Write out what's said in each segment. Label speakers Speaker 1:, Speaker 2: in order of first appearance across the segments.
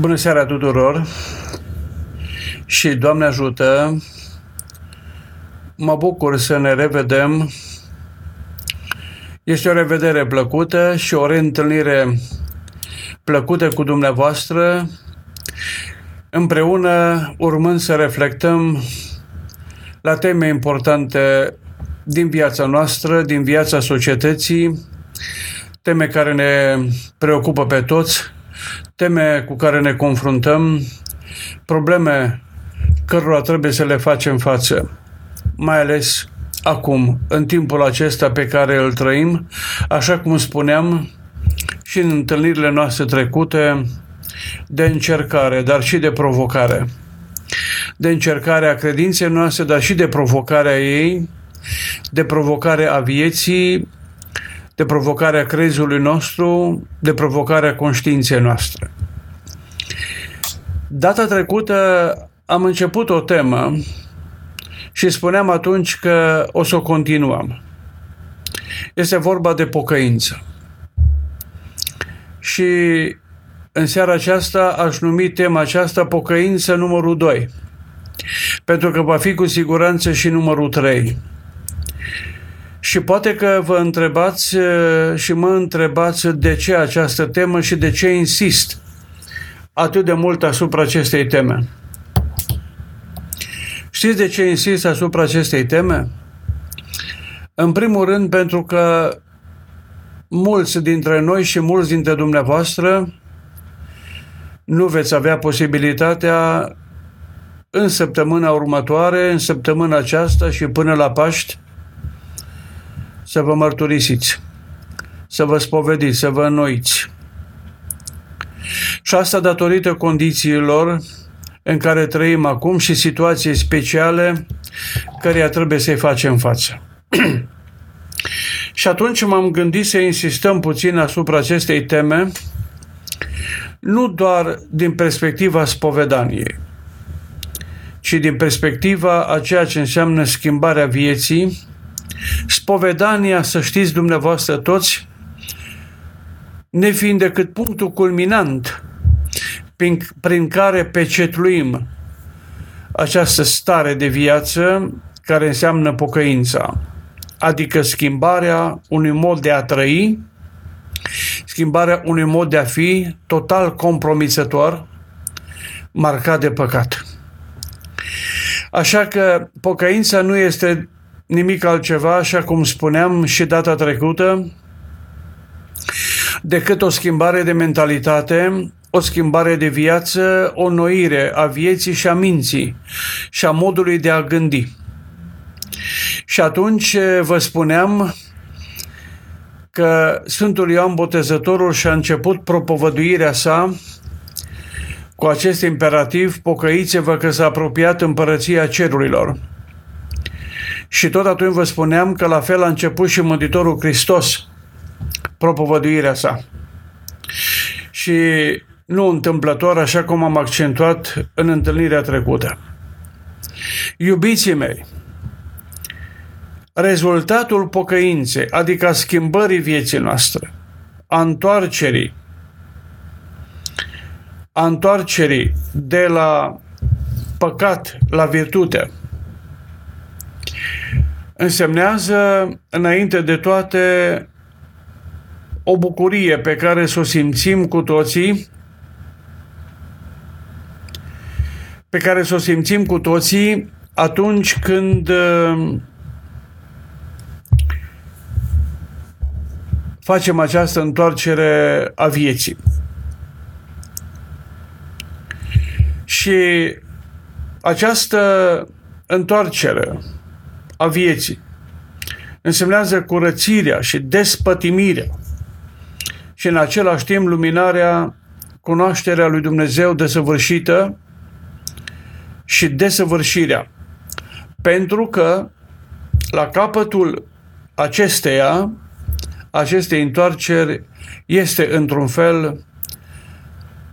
Speaker 1: Bună seara tuturor și Doamne ajută, mă bucur să ne revedem. Este o revedere plăcută și o reîntâlnire plăcută cu dumneavoastră, împreună urmând să reflectăm la teme importante din viața noastră, din viața societății, teme care ne preocupă pe toți, teme cu care ne confruntăm, probleme cărora trebuie să le facem față, mai ales acum, în timpul acesta pe care îl trăim, așa cum spuneam și în întâlnirile noastre trecute, de încercare, dar și de provocare. De încercare a credinței noastre, dar și de provocarea ei, de provocare a vieții, de provocarea crezului nostru, de provocarea conștiinței noastre. Data trecută am început o temă și spuneam atunci că o să o continuăm. Este vorba de pocăință. Și în seara aceasta aș numi tema aceasta pocăință numărul 2. Pentru că va fi cu siguranță și numărul 3. Și poate că vă întrebați și mă întrebați de ce această temă și de ce insist atât de mult asupra acestei teme. Știți de ce insist asupra acestei teme? În primul rând pentru că mulți dintre noi și mulți dintre dumneavoastră nu veți avea posibilitatea în săptămâna următoare, în săptămâna aceasta și până la Paști, să vă mărturisiți, să vă spovediți, să vă înnoiți. Și asta datorită condițiilor în care trăim acum și situații speciale căreia trebuie să-i facem față. și atunci m-am gândit să insistăm puțin asupra acestei teme, nu doar din perspectiva spovedaniei, ci din perspectiva a ceea ce înseamnă schimbarea vieții, spovedania, să știți dumneavoastră toți, nefiind decât punctul culminant prin, prin care pecetluim această stare de viață care înseamnă pocăința, adică schimbarea unui mod de a trăi, schimbarea unui mod de a fi total compromisător, marcat de păcat. Așa că pocăința nu este nimic altceva, așa cum spuneam și data trecută, decât o schimbare de mentalitate, o schimbare de viață, o noire a vieții și a minții și a modului de a gândi. Și atunci vă spuneam că Sfântul Ioan Botezătorul și-a început propovăduirea sa cu acest imperativ, pocăiți-vă că s-a apropiat împărăția cerurilor. Și tot atunci vă spuneam că la fel a început și Mântuitorul Hristos propovăduirea sa. Și nu întâmplător, așa cum am accentuat în întâlnirea trecută. Iubiții mei, rezultatul pocăinței, adică a schimbării vieții noastre, a întoarcerii, a întoarcerii de la păcat la virtute, însemnează, înainte de toate, o bucurie pe care să o simțim cu toții, pe care să o simțim cu toții atunci când uh, facem această întoarcere a vieții. Și această întoarcere a vieții însemnează curățirea și despătimirea și în același timp luminarea, cunoașterea lui Dumnezeu desăvârșită și desăvârșirea. Pentru că la capătul acesteia, acestei întoarceri, este într-un fel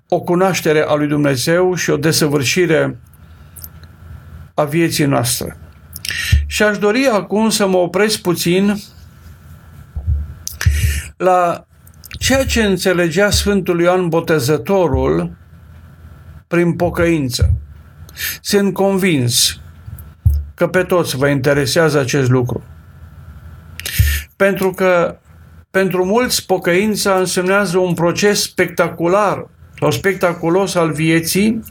Speaker 1: o cunoaștere a lui Dumnezeu și o desăvârșire a vieții noastre. Și aș dori acum să mă opresc puțin la ceea ce înțelegea Sfântul Ioan Botezătorul prin pocăință. Sunt convins că pe toți vă interesează acest lucru. Pentru că pentru mulți pocăința însemnează un proces spectacular sau spectaculos al vieții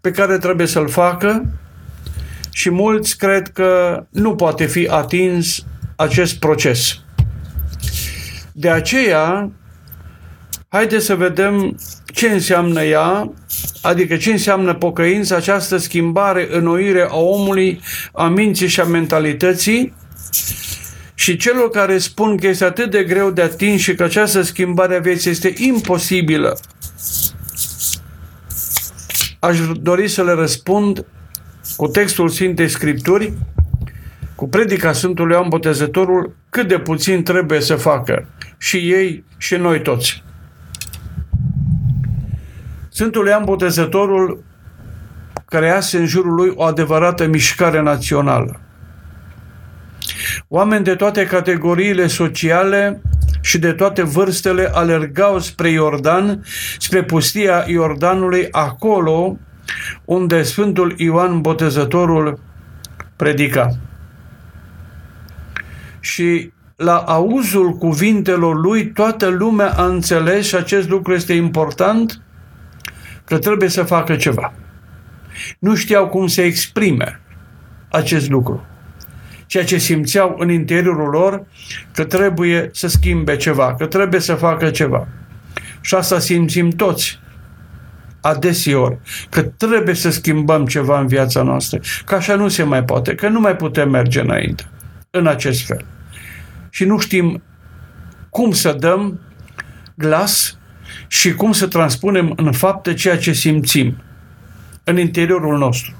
Speaker 1: pe care trebuie să-l facă și mulți cred că nu poate fi atins acest proces. De aceea, haideți să vedem ce înseamnă ea, adică ce înseamnă pocăința, această schimbare, înnoire a omului, a minții și a mentalității și celor care spun că este atât de greu de atins și că această schimbare a vieții este imposibilă, aș dori să le răspund cu textul Sfintei Scripturi, cu predica Sfântului Ioan Botezătorul, cât de puțin trebuie să facă și ei și noi toți. Sfântul Ioan Botezătorul crease în jurul lui o adevărată mișcare națională. Oameni de toate categoriile sociale și de toate vârstele alergau spre Iordan, spre pustia Iordanului, acolo unde Sfântul Ioan Botezătorul predica. Și la auzul cuvintelor lui, toată lumea a înțeles și acest lucru este important, că trebuie să facă ceva. Nu știau cum să exprime acest lucru. Ceea ce simțeau în interiorul lor că trebuie să schimbe ceva, că trebuie să facă ceva. Și asta simțim toți adeseori că trebuie să schimbăm ceva în viața noastră, că așa nu se mai poate, că nu mai putem merge înainte în acest fel. Și nu știm cum să dăm glas și cum să transpunem în fapte ceea ce simțim în interiorul nostru.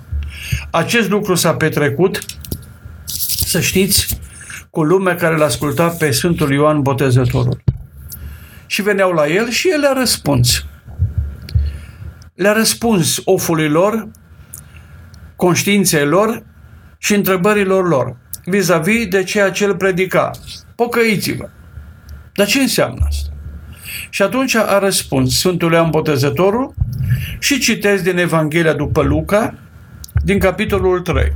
Speaker 1: Acest lucru s-a petrecut, să știți, cu lumea care l-a ascultat pe Sfântul Ioan Botezătorul. Și veneau la el și el le-a răspuns le-a răspuns ofului lor, conștiinței lor și întrebărilor lor vis-a-vis de ceea ce el predica. Pocăiți-vă. Dar ce înseamnă asta? Și atunci a răspuns Sfântul Ioan Botezătorul și citesc din Evanghelia după Luca, din capitolul 3.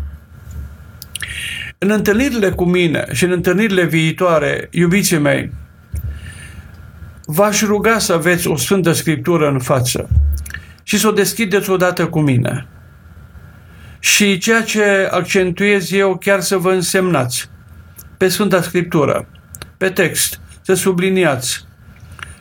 Speaker 1: În întâlnirile cu mine și în întâlnirile viitoare, iubiții mei, v-aș ruga să aveți o Sfântă Scriptură în față și să o deschideți odată cu mine. Și ceea ce accentuez eu chiar să vă însemnați pe Sfânta Scriptură, pe text, să subliniați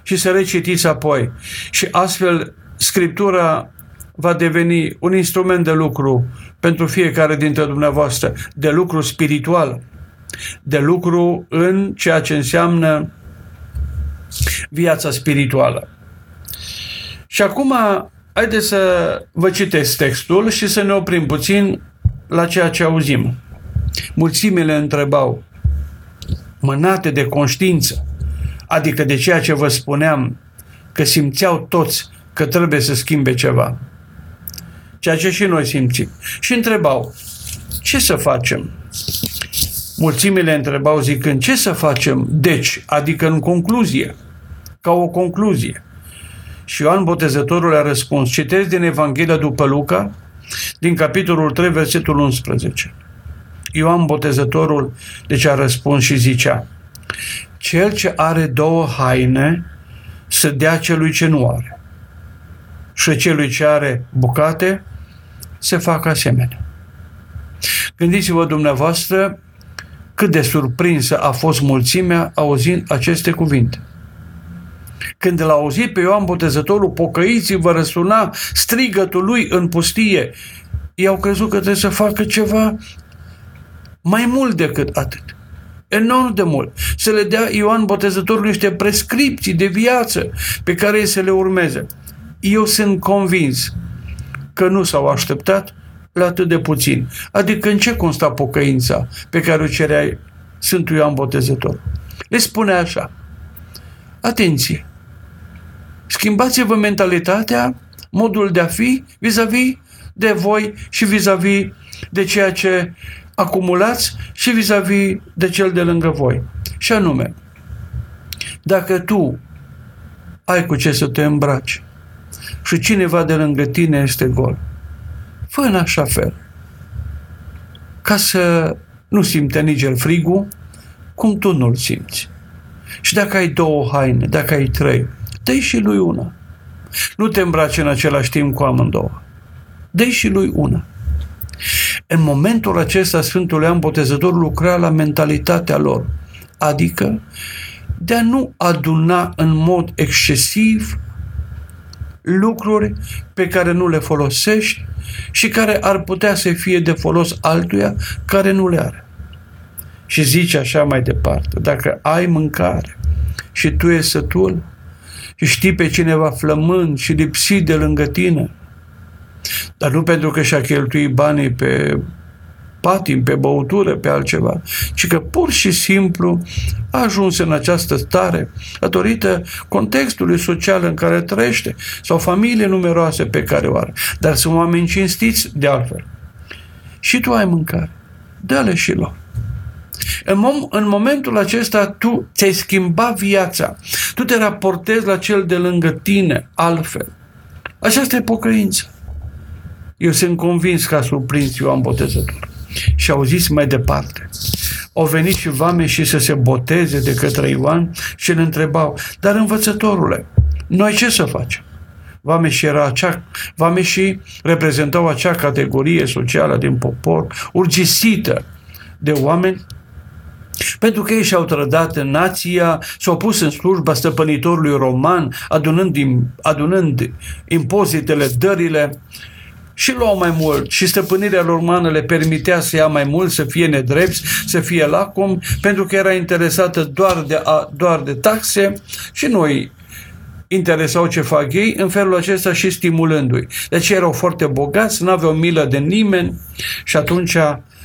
Speaker 1: și să recitiți apoi. Și astfel Scriptura va deveni un instrument de lucru pentru fiecare dintre dumneavoastră, de lucru spiritual, de lucru în ceea ce înseamnă viața spirituală. Și acum Haideți să vă citesc textul și să ne oprim puțin la ceea ce auzim. Mulțimile întrebau, mânate de conștiință, adică de ceea ce vă spuneam, că simțeau toți că trebuie să schimbe ceva. Ceea ce și noi simțim. Și întrebau, ce să facem? Mulțimile întrebau zicând, ce să facem? Deci, adică în concluzie, ca o concluzie. Și Ioan Botezătorul a răspuns, citesc din Evanghelia după Luca, din capitolul 3, versetul 11. Ioan Botezătorul deci a răspuns și zicea, cel ce are două haine să dea celui ce nu are și celui ce are bucate să facă asemenea. Gândiți-vă dumneavoastră cât de surprinsă a fost mulțimea auzind aceste cuvinte. Când l-a auzit pe Ioan Botezătorul, pocăiții-vă răsuna strigătul lui în pustie. Ei au crezut că trebuie să facă ceva mai mult decât atât. Enorm de mult. Să le dea Ioan Botezătorul niște prescripții de viață pe care ei să le urmeze. Eu sunt convins că nu s-au așteptat la atât de puțin. Adică în ce consta pocăința pe care o cerea Sfântul Ioan Botezător? Le spune așa. Atenție! Schimbați-vă mentalitatea, modul de a fi vis-a-vis de voi și vis-a-vis de ceea ce acumulați și vis-a-vis de cel de lângă voi. Și anume, dacă tu ai cu ce să te îmbraci, și cineva de lângă tine este gol. Fă în așa fel ca să nu simte nici el frigul, cum tu nu-l simți. Și dacă ai două haine, dacă ai trei, dă și lui una. Nu te îmbraci în același timp cu amândouă. dă și lui una. În momentul acesta, Sfântul Ioan Botezător lucra la mentalitatea lor, adică de a nu aduna în mod excesiv lucruri pe care nu le folosești și care ar putea să fie de folos altuia care nu le are. Și zice așa mai departe, dacă ai mâncare și tu ești sătul și știi pe cineva flămând și lipsit de lângă tine, dar nu pentru că și-a cheltuit banii pe patim, pe băutură, pe altceva, ci că pur și simplu a ajuns în această stare datorită contextului social în care trăiește sau familie numeroase pe care o are. Dar sunt oameni cinstiți de altfel. Și tu ai mâncare. Dă-le și lor. În, mom- în momentul acesta tu ți-ai schimbat viața. Tu te raportezi la cel de lângă tine altfel. Aceasta e pocăință. Eu sunt convins că a surprins Ioan Botezător. Și au zis mai departe. Au venit și vame și să se boteze de către Ioan și îl întrebau, dar învățătorule, noi ce să facem? Vame și era acea, vame și reprezentau acea categorie socială din popor, urgisită de oameni pentru că ei și-au trădat în nația, s-au pus în slujba stăpânitorului roman, adunând, adunând impozitele, dările, și luau mai mult și stăpânirea romană le permitea să ia mai mult, să fie nedrepți, să fie lacom, pentru că era interesată doar de, a, doar de taxe și noi interesau ce fac ei, în felul acesta și stimulându-i. Deci erau foarte bogați, nu aveau milă de nimeni și atunci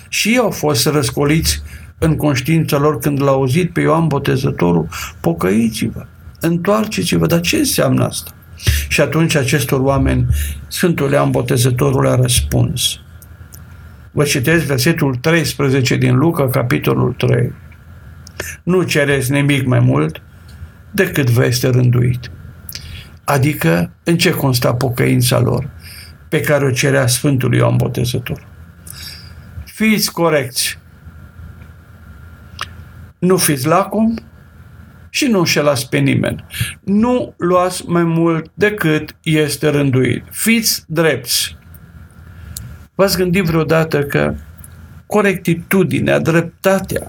Speaker 1: și ei au fost răscoliți în conștiința lor când l-au auzit pe Ioan Botezătorul, pocăiți-vă, întoarceți-vă. Dar ce înseamnă asta? Și atunci acestor oameni Sfântul Leon Botezătorul a răspuns. Vă citesc versetul 13 din Luca, capitolul 3. Nu cereți nimic mai mult decât vă este rânduit. Adică în ce consta pocăința lor pe care o cerea Sfântul Ioan Botezător. Fiți corecți. Nu fiți lacom, și nu înșelați pe nimeni. Nu luați mai mult decât este rânduit. Fiți drepți. V-ați gândit vreodată că corectitudinea, dreptatea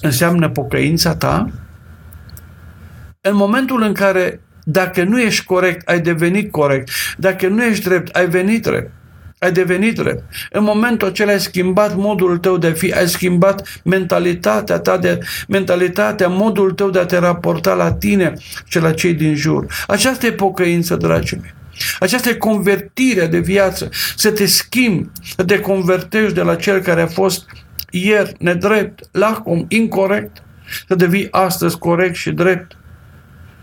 Speaker 1: înseamnă pocăința ta? În momentul în care dacă nu ești corect, ai devenit corect. Dacă nu ești drept, ai venit drept ai devenit drept. În momentul acela ai schimbat modul tău de fi, ai schimbat mentalitatea ta, de, mentalitatea, modul tău de a te raporta la tine și la cei din jur. Aceasta e pocăință, dragii mei. Aceasta e convertirea de viață, să te schimbi, să te convertești de la cel care a fost ieri nedrept, lacom, incorrect, să devii astăzi corect și drept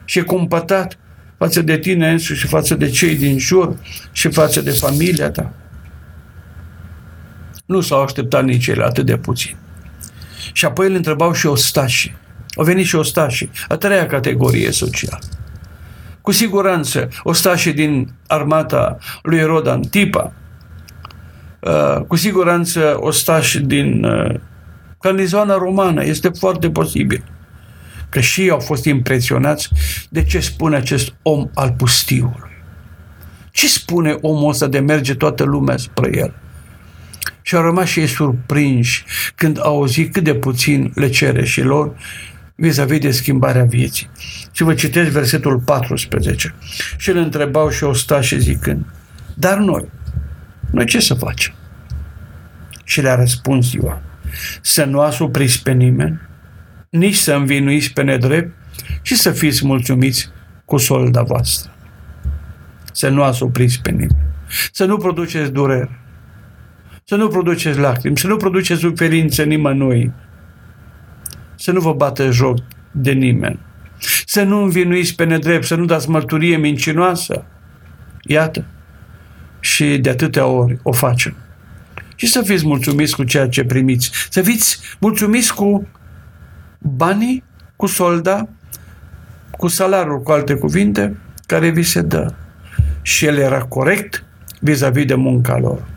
Speaker 1: și cumpătat față de tine însuși și față de cei din jur și față de familia ta. Nu s-au așteptat nici ele atât de puțin. Și apoi îl întrebau și ostașii. Au venit și ostașii, a treia categorie socială. Cu siguranță, ostașii din armata lui Erod Antipa, uh, cu siguranță ostași din uh, garnizoana romană, este foarte posibil că și ei au fost impresionați de ce spune acest om al pustiului. Ce spune omul ăsta de merge toată lumea spre el? Și au rămas și ei surprinși când au auzit cât de puțin le cere și lor vis-a-vis de schimbarea vieții. Și vă citesc versetul 14. Și îl întrebau și o sta și zicând, dar noi, noi ce să facem? Și le-a răspuns Ioan, să nu asupriți pe nimeni, nici să învinuiți pe nedrept și să fiți mulțumiți cu solda voastră. Să nu asupriți pe nimeni. Să nu produceți durere să nu produceți lacrimi, să nu produceți suferință nimănui, să nu vă bată joc de nimeni, să nu învinuiți pe nedrept, să nu dați mărturie mincinoasă. Iată. Și de atâtea ori o facem. Și să fiți mulțumiți cu ceea ce primiți. Să fiți mulțumiți cu banii, cu solda, cu salariul, cu alte cuvinte, care vi se dă. și el era corect vis-a-vis de munca lor.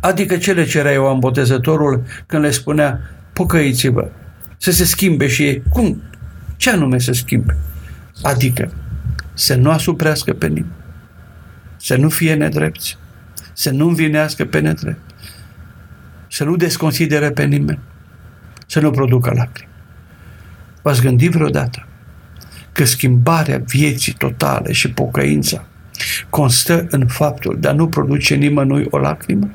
Speaker 1: Adică ce le cerea Ioan Botezătorul când le spunea pocăiți-vă, să se schimbe și ei. Cum? Ce anume să schimbe? Adică să nu asuprească pe nimeni, să nu fie nedrepți, să nu învinească pe nedrept, să nu desconsidere pe nimeni, să nu producă lacrimi. V-ați gândit vreodată că schimbarea vieții totale și pocăința constă în faptul de a nu produce nimănui o lacrimă,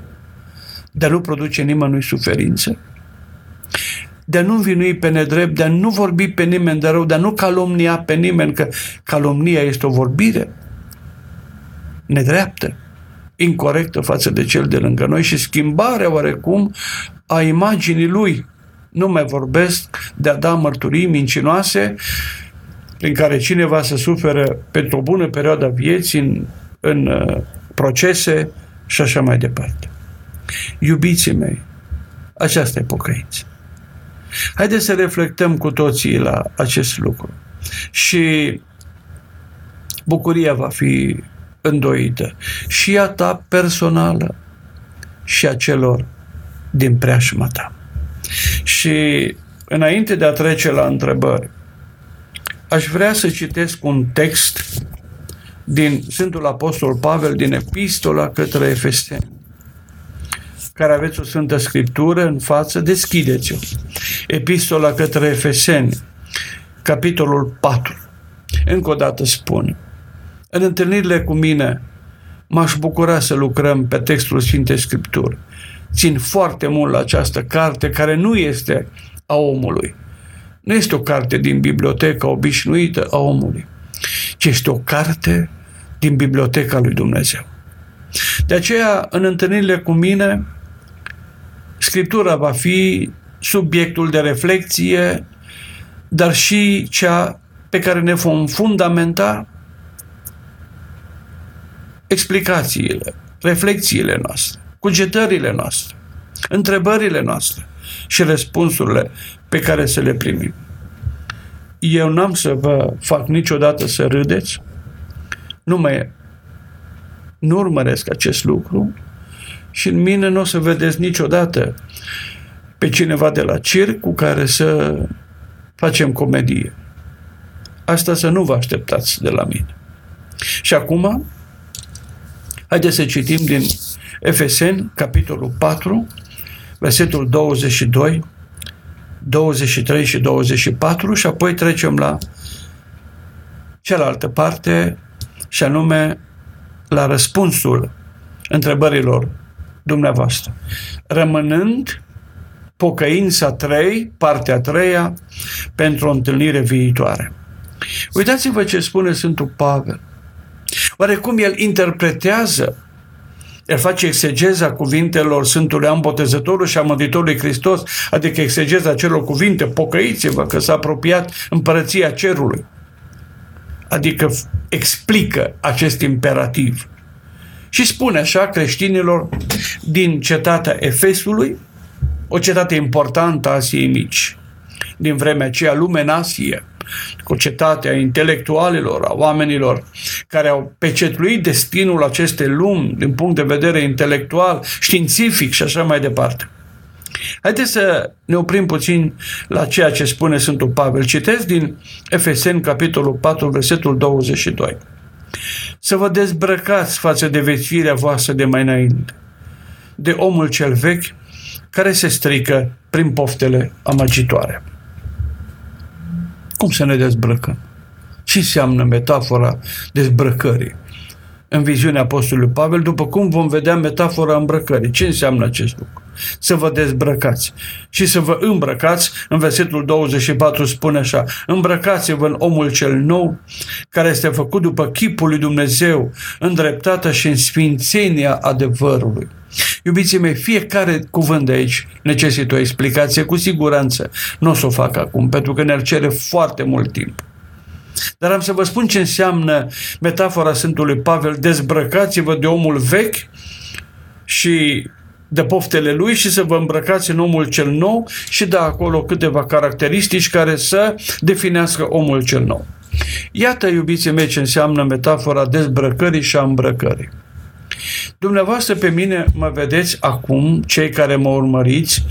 Speaker 1: de a nu produce nimănui suferință, de a nu învinui pe nedrept, de a nu vorbi pe nimeni de rău, de a nu calomnia pe nimeni, că calomnia este o vorbire nedreaptă, incorrectă față de cel de lângă noi și schimbarea oarecum a imaginii lui. Nu mai vorbesc de a da mărturii mincinoase prin care cineva să suferă pentru o bună perioadă a vieții în, în uh, procese și așa mai departe. Iubiții mei, aceasta e pocăință. Haideți să reflectăm cu toții la acest lucru. Și bucuria va fi îndoită. Și a ta personală și a celor din preajma ta. Și înainte de a trece la întrebări, aș vrea să citesc un text din Sfântul Apostol Pavel din Epistola către Efeseni care aveți o Sfântă Scriptură în față, deschideți-o. Epistola către Efeseni, capitolul 4. Încă o dată spun, în întâlnirile cu mine m-aș bucura să lucrăm pe textul Sfintei Scripturi. Țin foarte mult la această carte care nu este a omului. Nu este o carte din biblioteca obișnuită a omului, ci este o carte din biblioteca lui Dumnezeu. De aceea, în întâlnirile cu mine, Scriptura va fi subiectul de reflexie, dar și cea pe care ne vom fundamenta explicațiile, reflexiile noastre, cugetările noastre, întrebările noastre și răspunsurile pe care să le primim. Eu n-am să vă fac niciodată să râdeți, nu mai nu urmăresc acest lucru, și în mine nu o să vedeți niciodată pe cineva de la circ cu care să facem comedie. Asta să nu vă așteptați de la mine. Și acum, haideți să citim din Efeseni, capitolul 4, versetul 22, 23 și 24 și apoi trecem la cealaltă parte și anume la răspunsul întrebărilor dumneavoastră. Rămânând pocăința 3, partea 3 pentru o întâlnire viitoare. Uitați-vă ce spune Sfântul Pavel. Oarecum el interpretează el face exegeza cuvintelor Sfântului Am Botezătorul și a Mântuitorului Hristos, adică exegeza celor cuvinte, pocăiți-vă că s-a apropiat împărăția cerului. Adică explică acest imperativ. Și spune așa creștinilor din cetatea Efesului, o cetate importantă a Asiei Mici, din vremea aceea lume în Asie, cu cetatea intelectualilor, a oamenilor care au pecetluit destinul acestei lumi din punct de vedere intelectual, științific și așa mai departe. Haideți să ne oprim puțin la ceea ce spune Sfântul Pavel. Citesc din Efeseni, capitolul 4, versetul 22 să vă dezbrăcați față de vețirea voastră de mai înainte, de omul cel vechi care se strică prin poftele amăgitoare. Cum să ne dezbrăcăm? Ce înseamnă metafora dezbrăcării? În viziunea Apostolului Pavel, după cum vom vedea metafora îmbrăcării. Ce înseamnă acest lucru? să vă dezbrăcați și să vă îmbrăcați. În versetul 24 spune așa, îmbrăcați-vă în omul cel nou, care este făcut după chipul lui Dumnezeu, în dreptatea și în sfințenia adevărului. Iubiții mei, fiecare cuvânt de aici necesită o explicație, cu siguranță. Nu o să o fac acum, pentru că ne-ar cere foarte mult timp. Dar am să vă spun ce înseamnă metafora Sfântului Pavel, dezbrăcați-vă de omul vechi și de poftele lui și să vă îmbrăcați în omul cel nou și da acolo câteva caracteristici care să definească omul cel nou. Iată, iubiții mei, ce înseamnă metafora dezbrăcării și a îmbrăcării. Dumneavoastră pe mine mă vedeți acum, cei care mă urmăriți,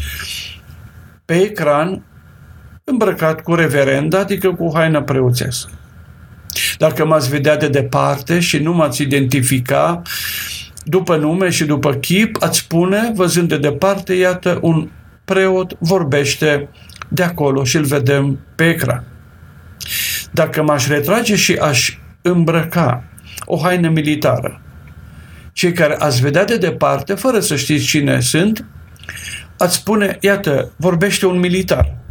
Speaker 1: pe ecran, îmbrăcat cu reverend, adică cu haină preoțesă. Dacă m-ați vedea de departe și nu m-ați identifica după nume și după chip, ați spune, văzând de departe, iată, un preot vorbește de acolo și îl vedem pe ecran. Dacă m-aș retrage și aș îmbrăca o haină militară, cei care ați vedea de departe, fără să știți cine sunt, ați spune, iată, vorbește un militar.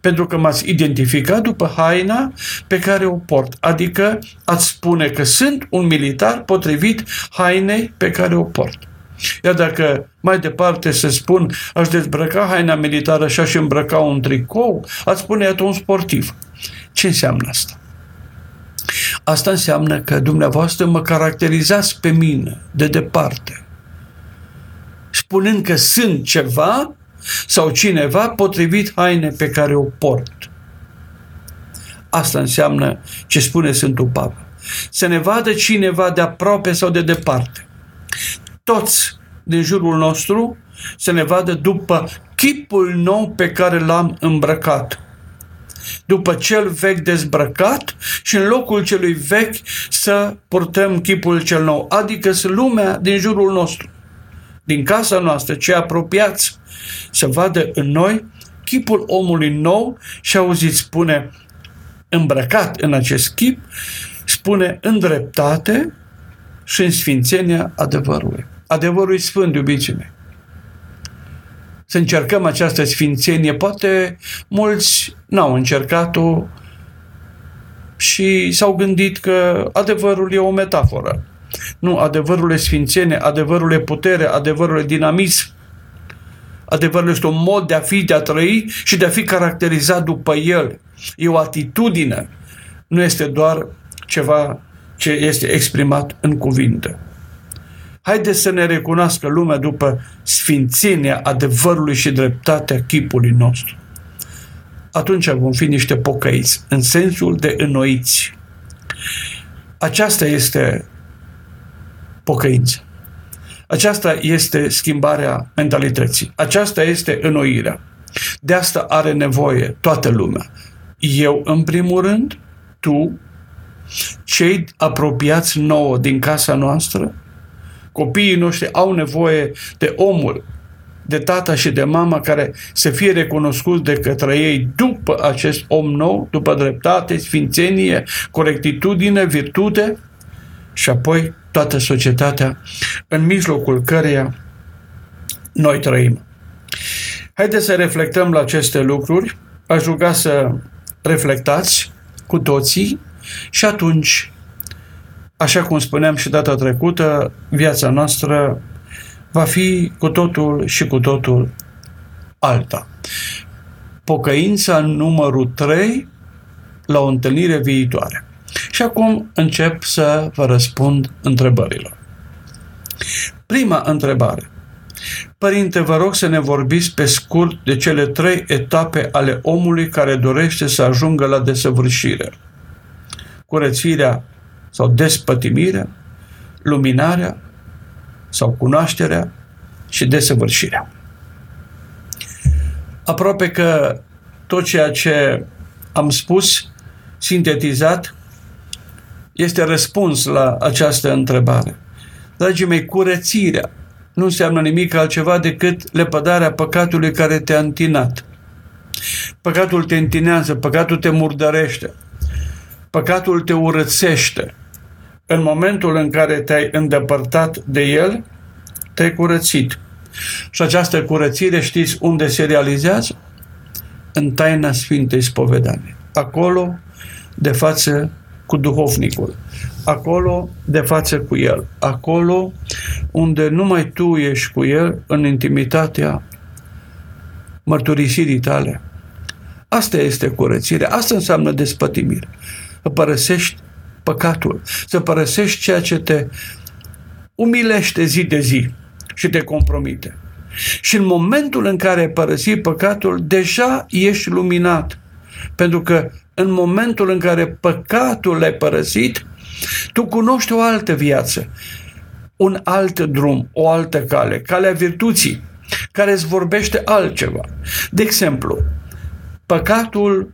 Speaker 1: Pentru că m-ați identificat după haina pe care o port. Adică ați spune că sunt un militar potrivit hainei pe care o port. Iar dacă mai departe să spun, aș dezbrăca haina militară și aș îmbrăca un tricou, ați spune, iată, un sportiv. Ce înseamnă asta? Asta înseamnă că dumneavoastră mă caracterizați pe mine de departe, spunând că sunt ceva sau cineva potrivit haine pe care o port. Asta înseamnă ce spune Sfântul Pavel. Să ne vadă cineva de aproape sau de departe. Toți din jurul nostru să ne vadă după chipul nou pe care l-am îmbrăcat după cel vechi dezbrăcat și în locul celui vechi să purtăm chipul cel nou, adică să lumea din jurul nostru, din casa noastră, cei apropiați, să vadă în noi chipul omului nou și auziți, spune, îmbrăcat în acest chip, spune în dreptate și în sfințenia adevărului. Adevărul e sfânt, iubiții mei să încercăm această sfințenie. Poate mulți n-au încercat-o și s-au gândit că adevărul e o metaforă. Nu, adevărul e sfințenie, adevărul e putere, adevărul e dinamism. Adevărul este un mod de a fi, de a trăi și de a fi caracterizat după el. E o atitudine. Nu este doar ceva ce este exprimat în cuvinte. Haideți să ne recunoască lumea după sfințenia adevărului și dreptatea chipului nostru. Atunci vom fi niște pocăiți, în sensul de înnoiți. Aceasta este pocăință. Aceasta este schimbarea mentalității. Aceasta este înnoirea. De asta are nevoie toată lumea. Eu, în primul rând, tu, cei apropiați nouă din casa noastră, Copiii noștri au nevoie de omul, de tata și de mama care să fie recunoscuți de către ei după acest om nou, după dreptate, sfințenie, corectitudine, virtute și apoi toată societatea în mijlocul căreia noi trăim. Haideți să reflectăm la aceste lucruri. Aș ruga să reflectați cu toții și atunci așa cum spuneam și data trecută, viața noastră va fi cu totul și cu totul alta. Pocăința numărul 3 la o întâlnire viitoare. Și acum încep să vă răspund întrebărilor. Prima întrebare. Părinte, vă rog să ne vorbiți pe scurt de cele trei etape ale omului care dorește să ajungă la desăvârșire. Curățirea sau despătimirea, luminarea sau cunoașterea și desăvârșirea. Aproape că tot ceea ce am spus, sintetizat, este răspuns la această întrebare. Dragii mei, curățirea nu înseamnă nimic altceva decât lepădarea păcatului care te-a întinat. Păcatul te întinează, păcatul te murdărește, păcatul te urățește, în momentul în care te-ai îndepărtat de el, te-ai curățit. Și această curățire știți unde se realizează? În taina Sfintei Spovedanii. Acolo, de față cu duhovnicul. Acolo, de față cu el. Acolo, unde numai tu ești cu el, în intimitatea mărturisirii tale. Asta este curățirea. Asta înseamnă despătimire. Părăsești păcatul, să părăsești ceea ce te umilește zi de zi și te compromite. Și în momentul în care ai părăsit păcatul, deja ești luminat. Pentru că în momentul în care păcatul l-ai părăsit, tu cunoști o altă viață, un alt drum, o altă cale, calea virtuții, care îți vorbește altceva. De exemplu, păcatul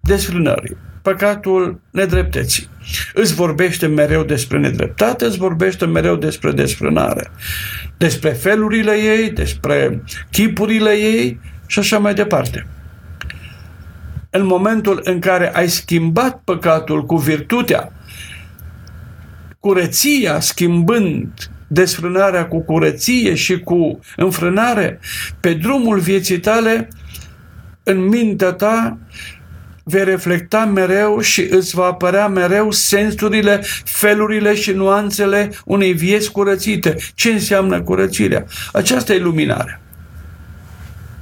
Speaker 1: desfrânării, păcatul nedreptății. Îți vorbește mereu despre nedreptate, îți vorbește mereu despre desfrânare, despre felurile ei, despre chipurile ei și așa mai departe. În momentul în care ai schimbat păcatul cu virtutea, curăția schimbând desfrânarea cu curăție și cu înfrânare, pe drumul vieții tale, în mintea ta, vei reflecta mereu și îți va apărea mereu sensurile, felurile și nuanțele unei vieți curățite. Ce înseamnă curățirea? Aceasta e luminarea.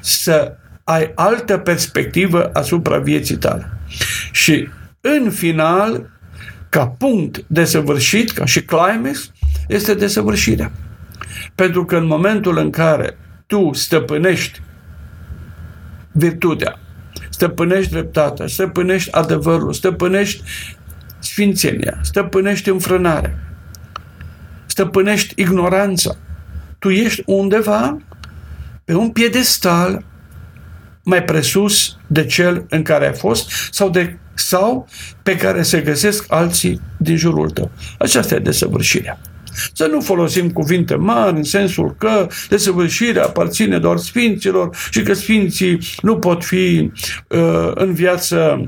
Speaker 1: Să ai altă perspectivă asupra vieții tale. Și în final, ca punct desăvârșit, ca și climax, este desăvârșirea. Pentru că în momentul în care tu stăpânești virtutea, stăpânești dreptatea, stăpânești adevărul, stăpânești sfințenia, stăpânești înfrânarea, stăpânești ignoranța. Tu ești undeva pe un piedestal mai presus de cel în care ai fost sau, de, sau pe care se găsesc alții din jurul tău. Aceasta e desăvârșirea. Să nu folosim cuvinte mari în sensul că desăvârșirea aparține doar sfinților și că sfinții nu pot fi uh, în viață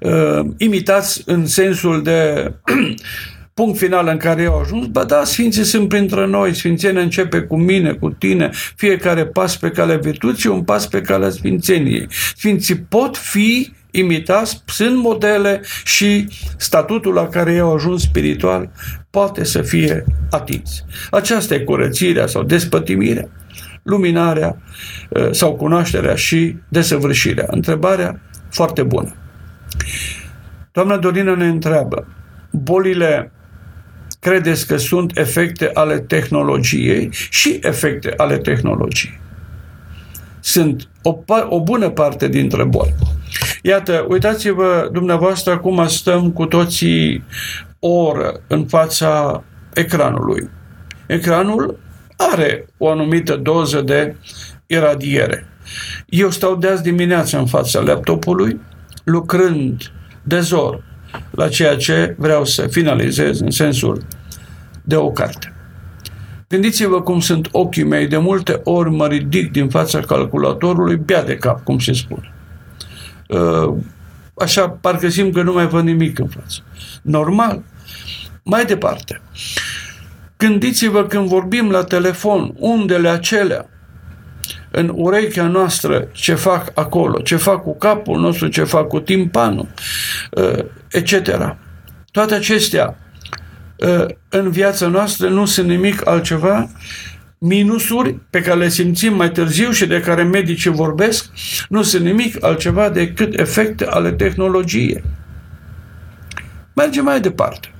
Speaker 1: uh, imitați în sensul de punct final în care eu ajuns, ba da, Sfinții sunt printre noi, Sfințenia începe cu mine, cu tine, fiecare pas pe calea virtuții, un pas pe calea Sfințeniei. Sfinții pot fi imitați, sunt modele și statutul la care eu ajuns spiritual poate să fie atins. Aceasta e curățirea sau despătimirea, luminarea uh, sau cunoașterea și desăvârșirea. Întrebarea foarte bună. Doamna Dorina ne întreabă, bolile credeți că sunt efecte ale tehnologiei și efecte ale tehnologiei. Sunt o, o bună parte dintre boli. Iată, uitați-vă dumneavoastră cum stăm cu toții o oră în fața ecranului. Ecranul are o anumită doză de iradiere. Eu stau de azi dimineața în fața laptopului, lucrând de zor la ceea ce vreau să finalizez în sensul de o carte. Gândiți-vă cum sunt ochii mei, de multe ori mă ridic din fața calculatorului, bea de cap, cum se spune. Uh, așa, parcă simt că nu mai văd nimic în față. Normal. Mai departe. Gândiți-vă când vorbim la telefon, undele acelea, în urechea noastră ce fac acolo, ce fac cu capul nostru, ce fac cu timpanul, uh, etc. Toate acestea uh, în viața noastră nu sunt nimic altceva minusuri pe care le simțim mai târziu și de care medicii vorbesc, nu sunt nimic altceva decât efecte ale tehnologiei. Mergem mai departe.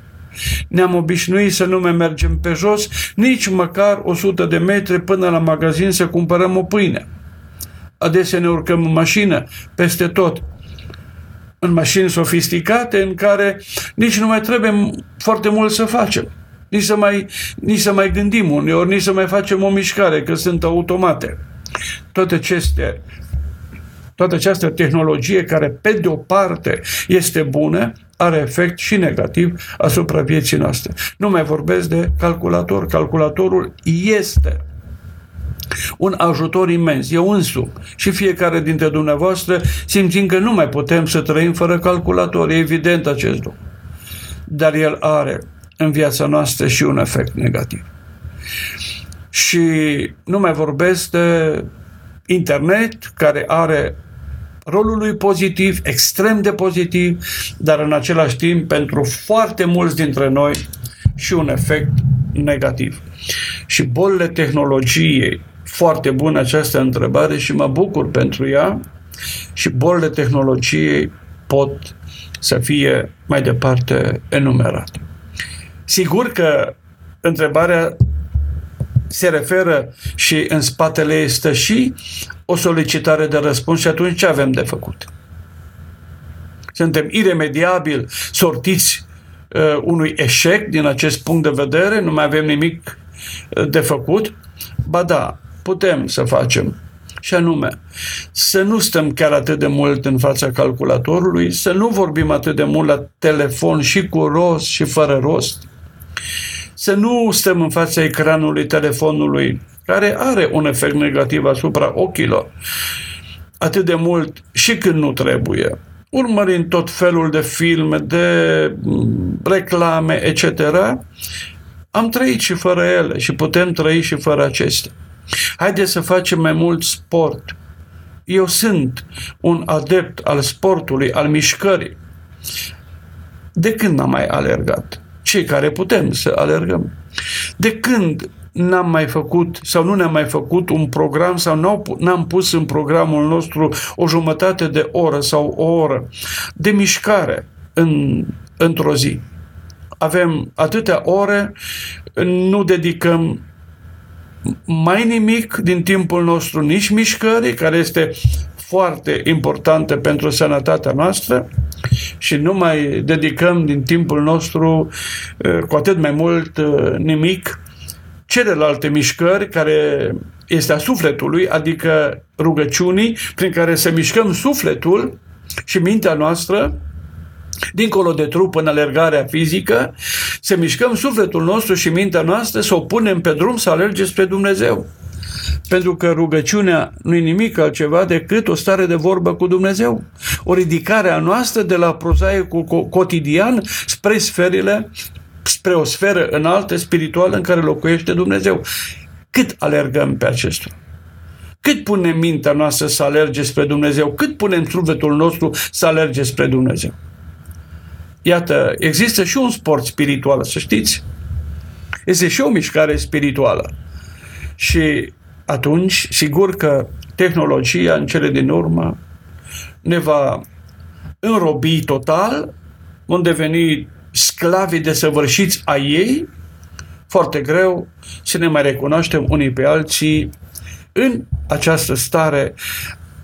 Speaker 1: Ne-am obișnuit să nu mai mergem pe jos, nici măcar 100 de metri până la magazin să cumpărăm o pâine. Adesea ne urcăm în mașină, peste tot, în mașini sofisticate în care nici nu mai trebuie foarte mult să facem. Nici să mai, nici să mai gândim uneori, nici să mai facem o mișcare, că sunt automate. Toate acestea toată această tehnologie care, pe de o parte, este bună, are efect și negativ asupra vieții noastre. Nu mai vorbesc de calculator. Calculatorul este un ajutor imens. Eu însumi și fiecare dintre dumneavoastră simțim că nu mai putem să trăim fără calculator. E evident acest lucru. Dar el are în viața noastră și un efect negativ. Și nu mai vorbesc de internet, care are rolul lui pozitiv, extrem de pozitiv, dar în același timp pentru foarte mulți dintre noi și un efect negativ. Și bolile tehnologiei, foarte bună această întrebare și mă bucur pentru ea, și bolile tehnologiei pot să fie mai departe enumerate. Sigur că întrebarea se referă și în spatele este și o solicitare de răspuns și atunci ce avem de făcut? Suntem iremediabil sortiți uh, unui eșec din acest punct de vedere, nu mai avem nimic uh, de făcut. Ba da, putem să facem și anume să nu stăm chiar atât de mult în fața calculatorului, să nu vorbim atât de mult la telefon și cu rost și fără rost, să nu stăm în fața ecranului telefonului, care are un efect negativ asupra ochilor, atât de mult și când nu trebuie. Urmărind tot felul de filme, de mm, reclame, etc., am trăit și fără ele și putem trăi și fără acestea. Haideți să facem mai mult sport. Eu sunt un adept al sportului, al mișcării. De când n-am mai alergat? Cei care putem să alergăm. De când n-am mai făcut sau nu ne-am mai făcut un program sau n-am pus în programul nostru o jumătate de oră sau o oră de mișcare în, într-o zi. Avem atâtea ore, nu dedicăm mai nimic din timpul nostru, nici mișcării, care este foarte importantă pentru sănătatea noastră și nu mai dedicăm din timpul nostru cu atât mai mult nimic celelalte mișcări care este a sufletului, adică rugăciunii prin care să mișcăm sufletul și mintea noastră dincolo de trup în alergarea fizică, să mișcăm sufletul nostru și mintea noastră, să o punem pe drum să alerge spre Dumnezeu. Pentru că rugăciunea nu e nimic altceva decât o stare de vorbă cu Dumnezeu. O ridicare a noastră de la prozaicul cotidian spre sferile, spre o sferă înaltă, spirituală, în care locuiește Dumnezeu. Cât alergăm pe acestul? Cât punem mintea noastră să alerge spre Dumnezeu? Cât punem sufletul nostru să alerge spre Dumnezeu? Iată, există și un sport spiritual, să știți. Este și o mișcare spirituală. Și atunci, sigur că tehnologia, în cele din urmă, ne va înrobi total, vom deveni sclavi desăvârșiți a ei, foarte greu să ne mai recunoaștem unii pe alții în această stare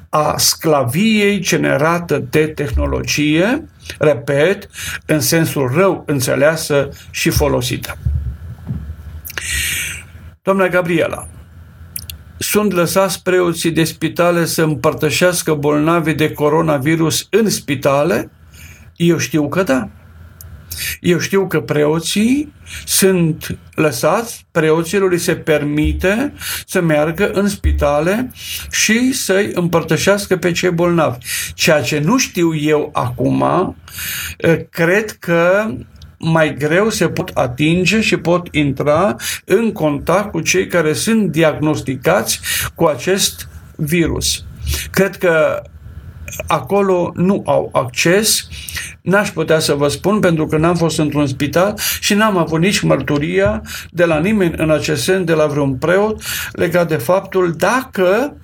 Speaker 1: a sclaviei generată de tehnologie, repet, în sensul rău înțeleasă și folosită. Doamna Gabriela, sunt lăsați preoții de spitale să împărtășească bolnavi de coronavirus în spitale? Eu știu că da. Eu știu că preoții sunt lăsați, preoților li se permite să meargă în spitale și să-i împărtășească pe cei bolnavi. Ceea ce nu știu eu acum, eh, cred că mai greu se pot atinge și pot intra în contact cu cei care sunt diagnosticați cu acest virus. Cred că acolo nu au acces. N-aș putea să vă spun pentru că n-am fost într-un spital și n-am avut nici mărturia de la nimeni în acest sens, de la vreun preot, legat de faptul dacă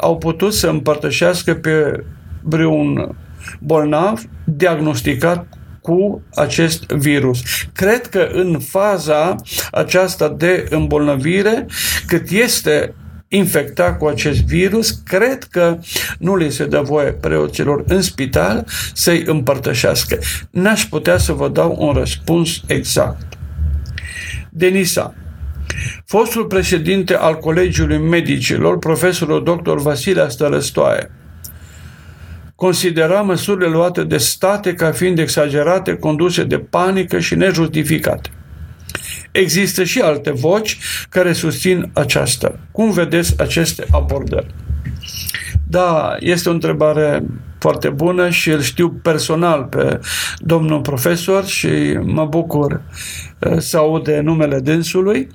Speaker 1: au putut să împărtășească pe vreun bolnav diagnosticat cu acest virus. Cred că în faza aceasta de îmbolnăvire, cât este infecta cu acest virus, cred că nu le se dă voie preoților în spital să-i împărtășească. N-aș putea să vă dau un răspuns exact. Denisa, fostul președinte al Colegiului Medicilor, profesorul dr. Vasile Stărăstoaie, considera măsurile luate de state ca fiind exagerate, conduse de panică și nejustificate. Există și alte voci care susțin aceasta. Cum vedeți aceste abordări? Da, este o întrebare foarte bună și îl știu personal pe domnul profesor și mă bucur uh, să aude numele dânsului.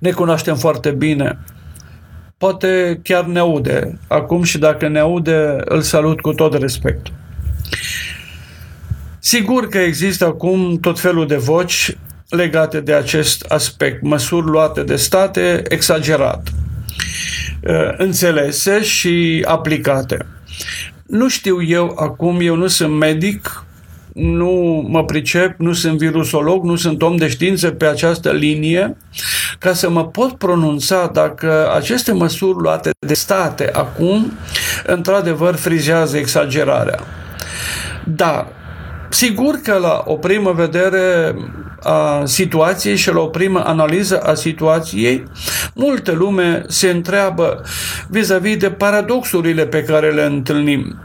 Speaker 1: Ne cunoaștem foarte bine. Poate chiar ne aude acum și dacă ne aude, îl salut cu tot respectul. Sigur că există acum tot felul de voci legate de acest aspect, măsuri luate de state exagerat, uh, înțelese și aplicate. Nu știu eu acum, eu nu sunt medic, nu mă pricep, nu sunt virusolog, nu sunt om de știință pe această linie, ca să mă pot pronunța dacă aceste măsuri luate de state acum, într-adevăr, frizează exagerarea. Dar Sigur că la o primă vedere a situației și la o primă analiză a situației, multă lume se întreabă vis-a-vis de paradoxurile pe care le întâlnim.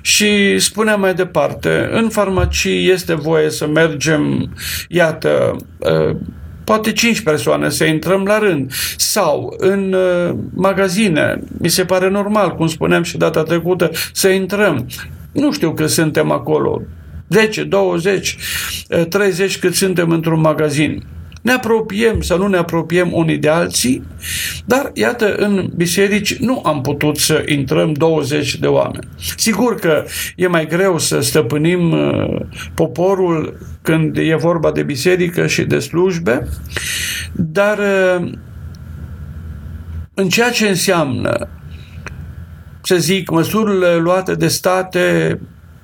Speaker 1: Și spunea mai departe, în farmacii este voie să mergem, iată, ă, poate cinci persoane să intrăm la rând sau în ă, magazine, mi se pare normal, cum spuneam și data trecută, să intrăm. Nu știu că suntem acolo, 10, 20, 30 cât suntem într-un magazin. Ne apropiem sau nu ne apropiem unii de alții, dar iată, în biserici nu am putut să intrăm 20 de oameni. Sigur că e mai greu să stăpânim uh, poporul când e vorba de biserică și de slujbe, dar uh, în ceea ce înseamnă, să zic, măsurile luate de state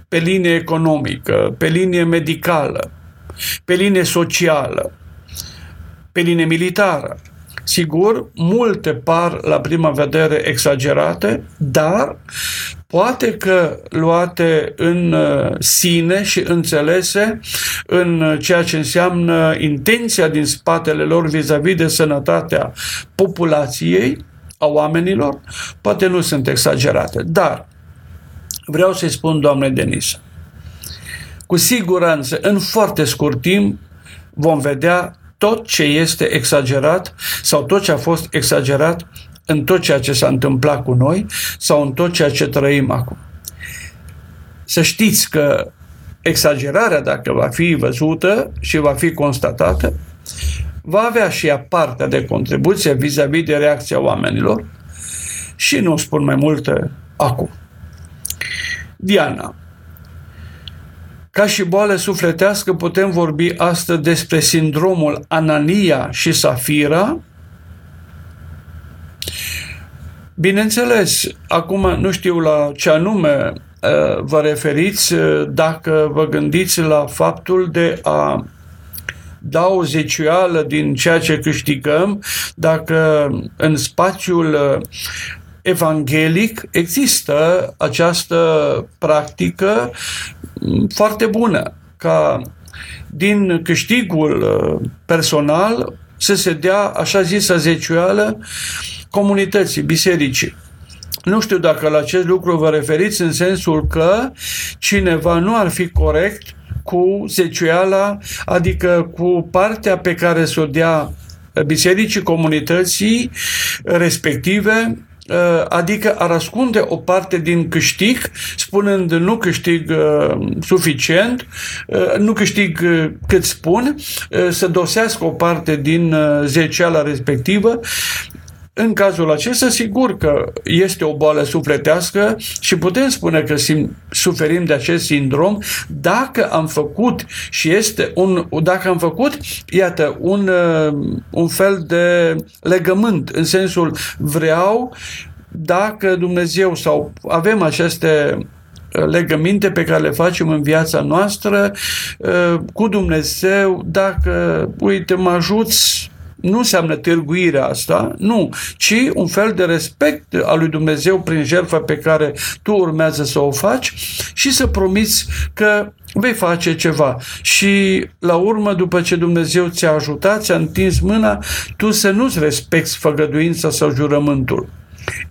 Speaker 1: pe linie economică, pe linie medicală, pe linie socială, pe linie militară. Sigur, multe par la prima vedere exagerate, dar poate că luate în uh, sine și înțelese în ceea ce înseamnă intenția din spatele lor vis-a-vis de sănătatea populației, a oamenilor, poate nu sunt exagerate. Dar Vreau să-i spun, doamne Denisa, cu siguranță, în foarte scurt timp, vom vedea tot ce este exagerat sau tot ce a fost exagerat în tot ceea ce s-a întâmplat cu noi sau în tot ceea ce trăim acum. Să știți că exagerarea, dacă va fi văzută și va fi constatată, va avea și ea partea de contribuție vis-a-vis de reacția oamenilor și nu spun mai multe acum. Diana. Ca și boală sufletească putem vorbi astăzi despre sindromul Anania și Safira. Bineînțeles, acum nu știu la ce anume uh, vă referiți uh, dacă vă gândiți la faptul de a da o zeciuială din ceea ce câștigăm, dacă în spațiul uh, evanghelic există această practică foarte bună, ca din câștigul uh, personal să se dea așa zisă zeciuială comunității, bisericii. Nu știu dacă la acest lucru vă referiți în sensul că cineva nu ar fi corect cu zeciuiala, adică cu partea pe care să o dea bisericii comunității respective Uh, adică ar ascunde o parte din câștig, spunând nu câștig uh, suficient, uh, nu câștig cât spun, să dosească o parte din zeceala respectivă în cazul acesta, sigur că este o boală sufletească și putem spune că sim, suferim de acest sindrom. Dacă am făcut și este un, dacă am făcut, iată, un, uh, un fel de legământ, în sensul vreau dacă Dumnezeu sau avem aceste uh, legăminte pe care le facem în viața noastră uh, cu Dumnezeu, dacă, uite, mă ajuți nu înseamnă târguirea asta, nu, ci un fel de respect al lui Dumnezeu prin jertfa pe care tu urmează să o faci și să promiți că vei face ceva. Și la urmă, după ce Dumnezeu ți-a ajutat, ți-a întins mâna, tu să nu-ți respecti făgăduința sau jurământul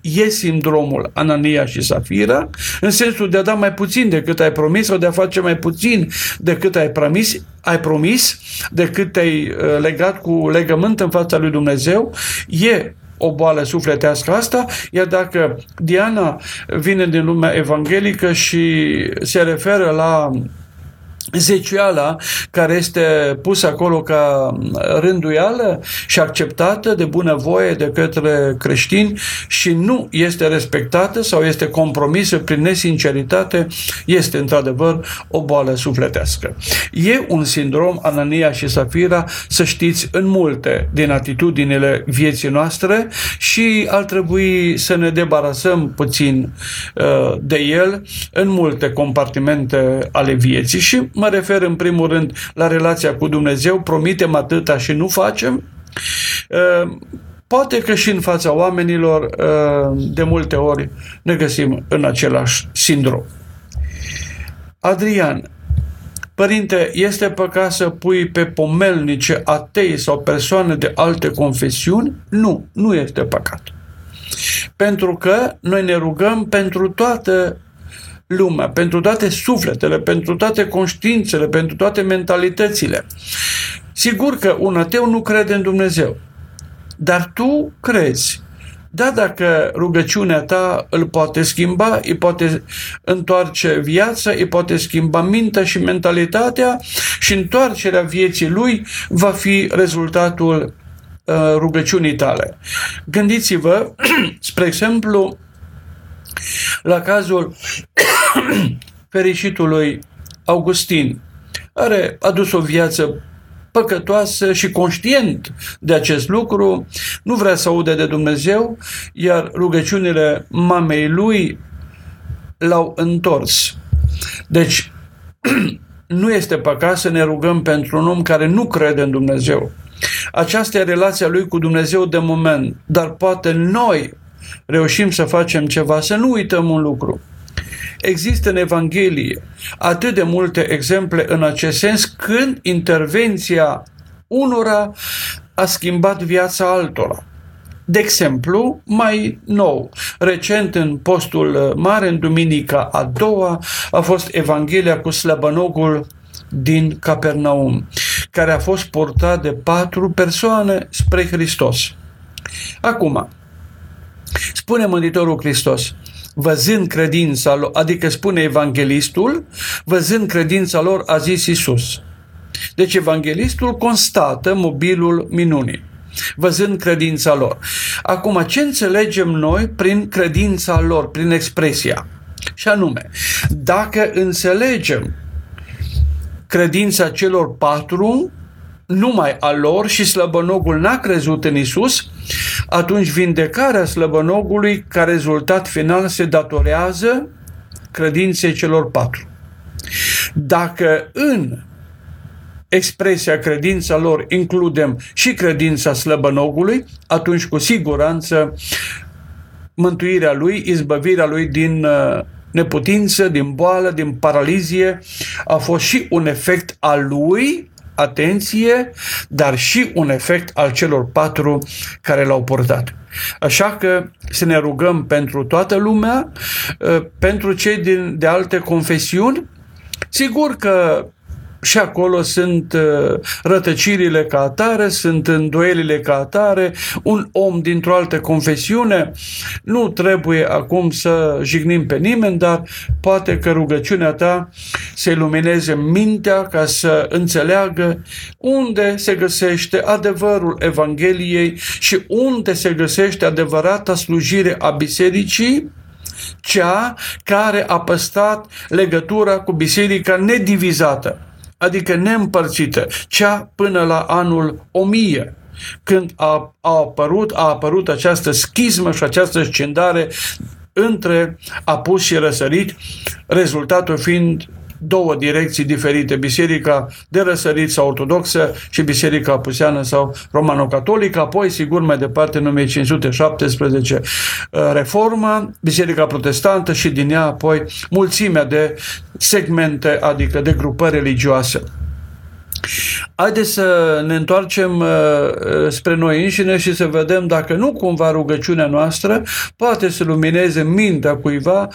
Speaker 1: e sindromul Anania și Safira, în sensul de a da mai puțin decât ai promis sau de a face mai puțin decât ai promis, ai promis decât ai uh, legat cu legământ în fața lui Dumnezeu, e o boală sufletească asta, iar dacă Diana vine din lumea evanghelică și se referă la zeciuiala care este pusă acolo ca rânduială și acceptată de bunăvoie de către creștini și nu este respectată sau este compromisă prin nesinceritate, este într-adevăr o boală sufletească. E un sindrom, Anania și Safira, să știți, în multe din atitudinile vieții noastre și ar trebui să ne debarasăm puțin uh, de el în multe compartimente ale vieții și mă refer în primul rând la relația cu Dumnezeu, promitem atâta și nu facem. Uh, poate că și în fața oamenilor uh, de multe ori ne găsim în același sindrom. Adrian, Părinte, este păcat să pui pe pomelnice atei sau persoane de alte confesiuni? Nu, nu este păcat. Pentru că noi ne rugăm pentru toată lumea, pentru toate sufletele, pentru toate conștiințele, pentru toate mentalitățile. Sigur că un ateu nu crede în Dumnezeu, dar tu crezi. Da, dacă rugăciunea ta îl poate schimba, îi poate întoarce viața, îi poate schimba mintea și mentalitatea și întoarcerea vieții lui va fi rezultatul uh, rugăciunii tale. Gândiți-vă, spre exemplu, la cazul fericitului Augustin, care a dus o viață păcătoasă și conștient de acest lucru, nu vrea să aude de Dumnezeu, iar rugăciunile mamei lui l-au întors. Deci, nu este păcat să ne rugăm pentru un om care nu crede în Dumnezeu. Aceasta e relația lui cu Dumnezeu de moment, dar poate noi reușim să facem ceva, să nu uităm un lucru. Există în Evanghelie atât de multe exemple în acest sens când intervenția unora a schimbat viața altora. De exemplu, mai nou, recent în postul mare, în duminica a doua, a fost Evanghelia cu slăbănogul din Capernaum, care a fost purtat de patru persoane spre Hristos. Acum, spune Mântuitorul Hristos, văzând credința lor, adică spune evanghelistul, văzând credința lor, a zis Isus. Deci evanghelistul constată mobilul minunii, văzând credința lor. Acum, ce înțelegem noi prin credința lor, prin expresia? Și anume, dacă înțelegem credința celor patru, numai a lor și slăbănogul n-a crezut în Isus, atunci vindecarea slăbănogului ca rezultat final se datorează credinței celor patru. Dacă în expresia credința lor includem și credința slăbănogului, atunci cu siguranță mântuirea lui, izbăvirea lui din uh, neputință, din boală, din paralizie, a fost și un efect al lui atenție, dar și un efect al celor patru care l-au purtat. Așa că să ne rugăm pentru toată lumea, ă, pentru cei din, de alte confesiuni. Sigur că și acolo sunt uh, rătăcirile ca atare, sunt îndoielile ca atare. Un om dintr-o altă confesiune nu trebuie acum să jignim pe nimeni, dar poate că rugăciunea ta să ilumineze mintea ca să înțeleagă unde se găsește adevărul Evangheliei și unde se găsește adevărata slujire a bisericii cea care a păstrat legătura cu biserica nedivizată adică neîmpărțită, cea până la anul 1000 când a, a, apărut, a apărut această schismă și această scindare între apus și răsărit, rezultatul fiind două direcții diferite, biserica de răsărit sau ortodoxă și biserica apuseană sau romano-catolică, apoi, sigur, mai departe, în 1517, uh, reforma, biserica protestantă și din ea apoi mulțimea de segmente, adică de grupări religioase. Haideți să ne întoarcem uh, uh, spre noi înșine și să vedem dacă nu cumva rugăciunea noastră poate să lumineze mintea cuiva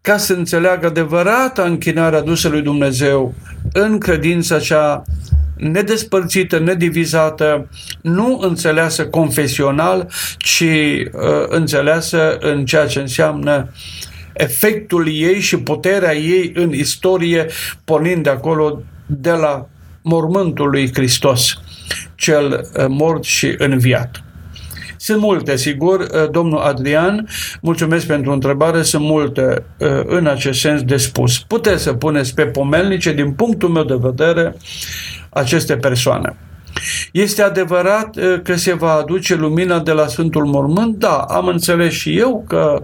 Speaker 1: ca să înțeleagă adevărata închinarea adusă lui Dumnezeu în credința cea nedespărțită, nedivizată, nu înțeleasă confesional, ci uh, înțeleasă în ceea ce înseamnă efectul ei și puterea ei în istorie, pornind de acolo de la mormântul lui Hristos, cel uh, mort și înviat. Sunt multe, sigur, uh, domnul Adrian, mulțumesc pentru întrebare, sunt multe uh, în acest sens de spus. Puteți să puneți pe pomelnice, din punctul meu de vedere, aceste persoane. Este adevărat că se va aduce lumina de la Sfântul Mormânt? Da, am înțeles și eu că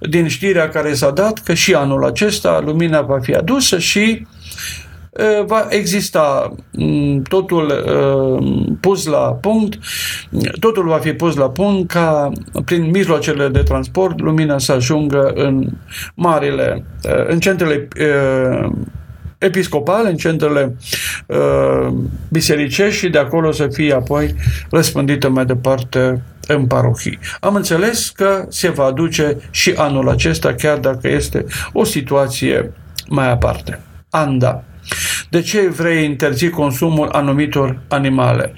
Speaker 1: din știrea care s-a dat că și anul acesta lumina va fi adusă și va exista totul pus la punct, totul va fi pus la punct ca prin mijloacele de transport lumina să ajungă în marile, în centrele episcopale, în centrele uh, bisericești și de acolo să fie apoi răspândită mai departe în parohii. Am înțeles că se va aduce și anul acesta, chiar dacă este o situație mai aparte. Anda. De ce vrei interzi consumul anumitor animale?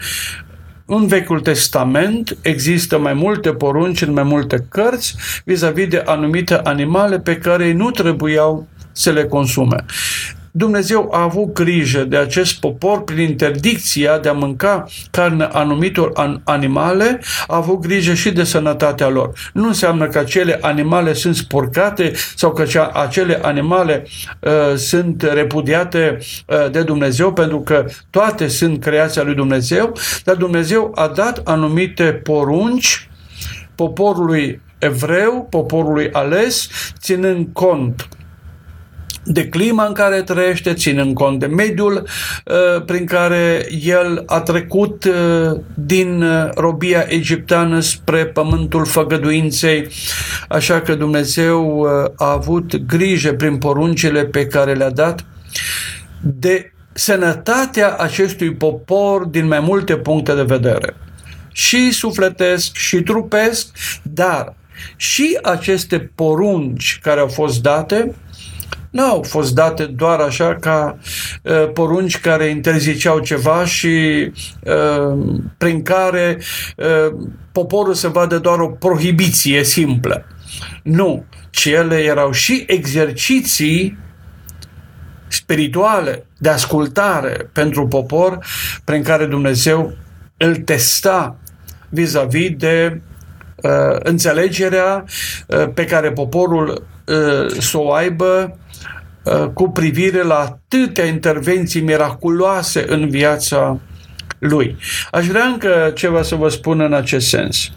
Speaker 1: În Vechiul Testament există mai multe porunci în mai multe cărți vis-a-vis de anumite animale pe care ei nu trebuiau să le consume. Dumnezeu a avut grijă de acest popor prin interdicția de a mânca carne anumitor animale, a avut grijă și de sănătatea lor. Nu înseamnă că acele animale sunt spurcate sau că acele animale uh, sunt repudiate uh, de Dumnezeu, pentru că toate sunt creația lui Dumnezeu, dar Dumnezeu a dat anumite porunci poporului evreu, poporului ales, ținând cont de clima în care trăiește, ținând cont de mediul uh, prin care el a trecut uh, din uh, robia egipteană spre pământul făgăduinței, așa că Dumnezeu uh, a avut grijă prin poruncile pe care le-a dat de sănătatea acestui popor din mai multe puncte de vedere. Și sufletesc, și trupesc, dar și aceste porunci care au fost date nu au fost date doar așa ca uh, porunci care interziceau ceva și uh, prin care uh, poporul să vadă doar o prohibiție simplă. Nu, ci ele erau și exerciții spirituale de ascultare pentru popor prin care Dumnezeu îl testa vis-a-vis de uh, înțelegerea uh, pe care poporul uh, să o aibă Uh, cu privire la atâtea intervenții miraculoase în viața lui. Aș vrea încă ceva să vă spun în acest sens.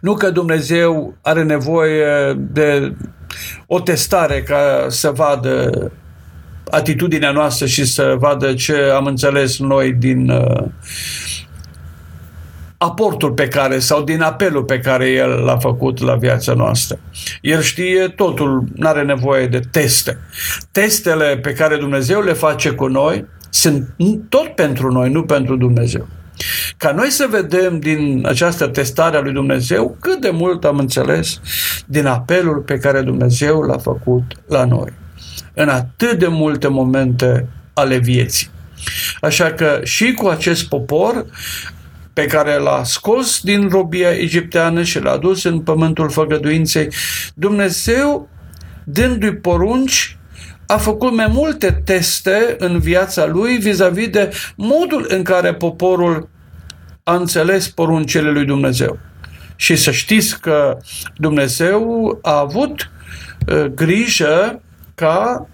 Speaker 1: Nu că Dumnezeu are nevoie de o testare ca să vadă atitudinea noastră și să vadă ce am înțeles noi din uh, aportul pe care sau din apelul pe care el l-a făcut la viața noastră. El știe totul, nu are nevoie de teste. Testele pe care Dumnezeu le face cu noi sunt tot pentru noi, nu pentru Dumnezeu. Ca noi să vedem din această testare a lui Dumnezeu cât de mult am înțeles din apelul pe care Dumnezeu l-a făcut la noi. În atât de multe momente ale vieții. Așa că și cu acest popor pe care l-a scos din robia egipteană și l-a dus în pământul făgăduinței, Dumnezeu, dându-i porunci, a făcut mai multe teste în viața lui vis-a-vis de modul în care poporul a înțeles poruncele lui Dumnezeu. Și să știți că Dumnezeu a avut uh, grijă ca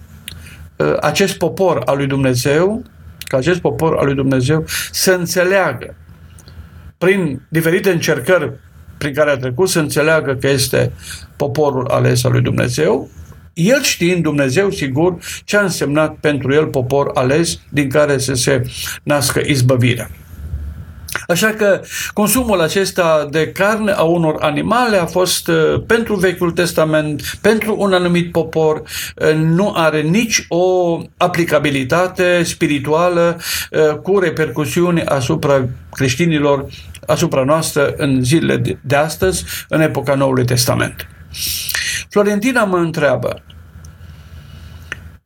Speaker 1: uh, acest popor al lui Dumnezeu, ca acest popor al lui Dumnezeu să înțeleagă prin diferite încercări prin care a trecut să înțeleagă că este poporul ales al lui Dumnezeu, el știind Dumnezeu sigur ce a însemnat pentru el popor ales din care să se nască izbăvirea. Așa că consumul acesta de carne a unor animale a fost uh, pentru Vechiul Testament, pentru un anumit popor, uh, nu are nici o aplicabilitate spirituală uh, cu repercusiuni asupra creștinilor, asupra noastră în zilele de astăzi, în epoca Noului Testament. Florentina mă întreabă,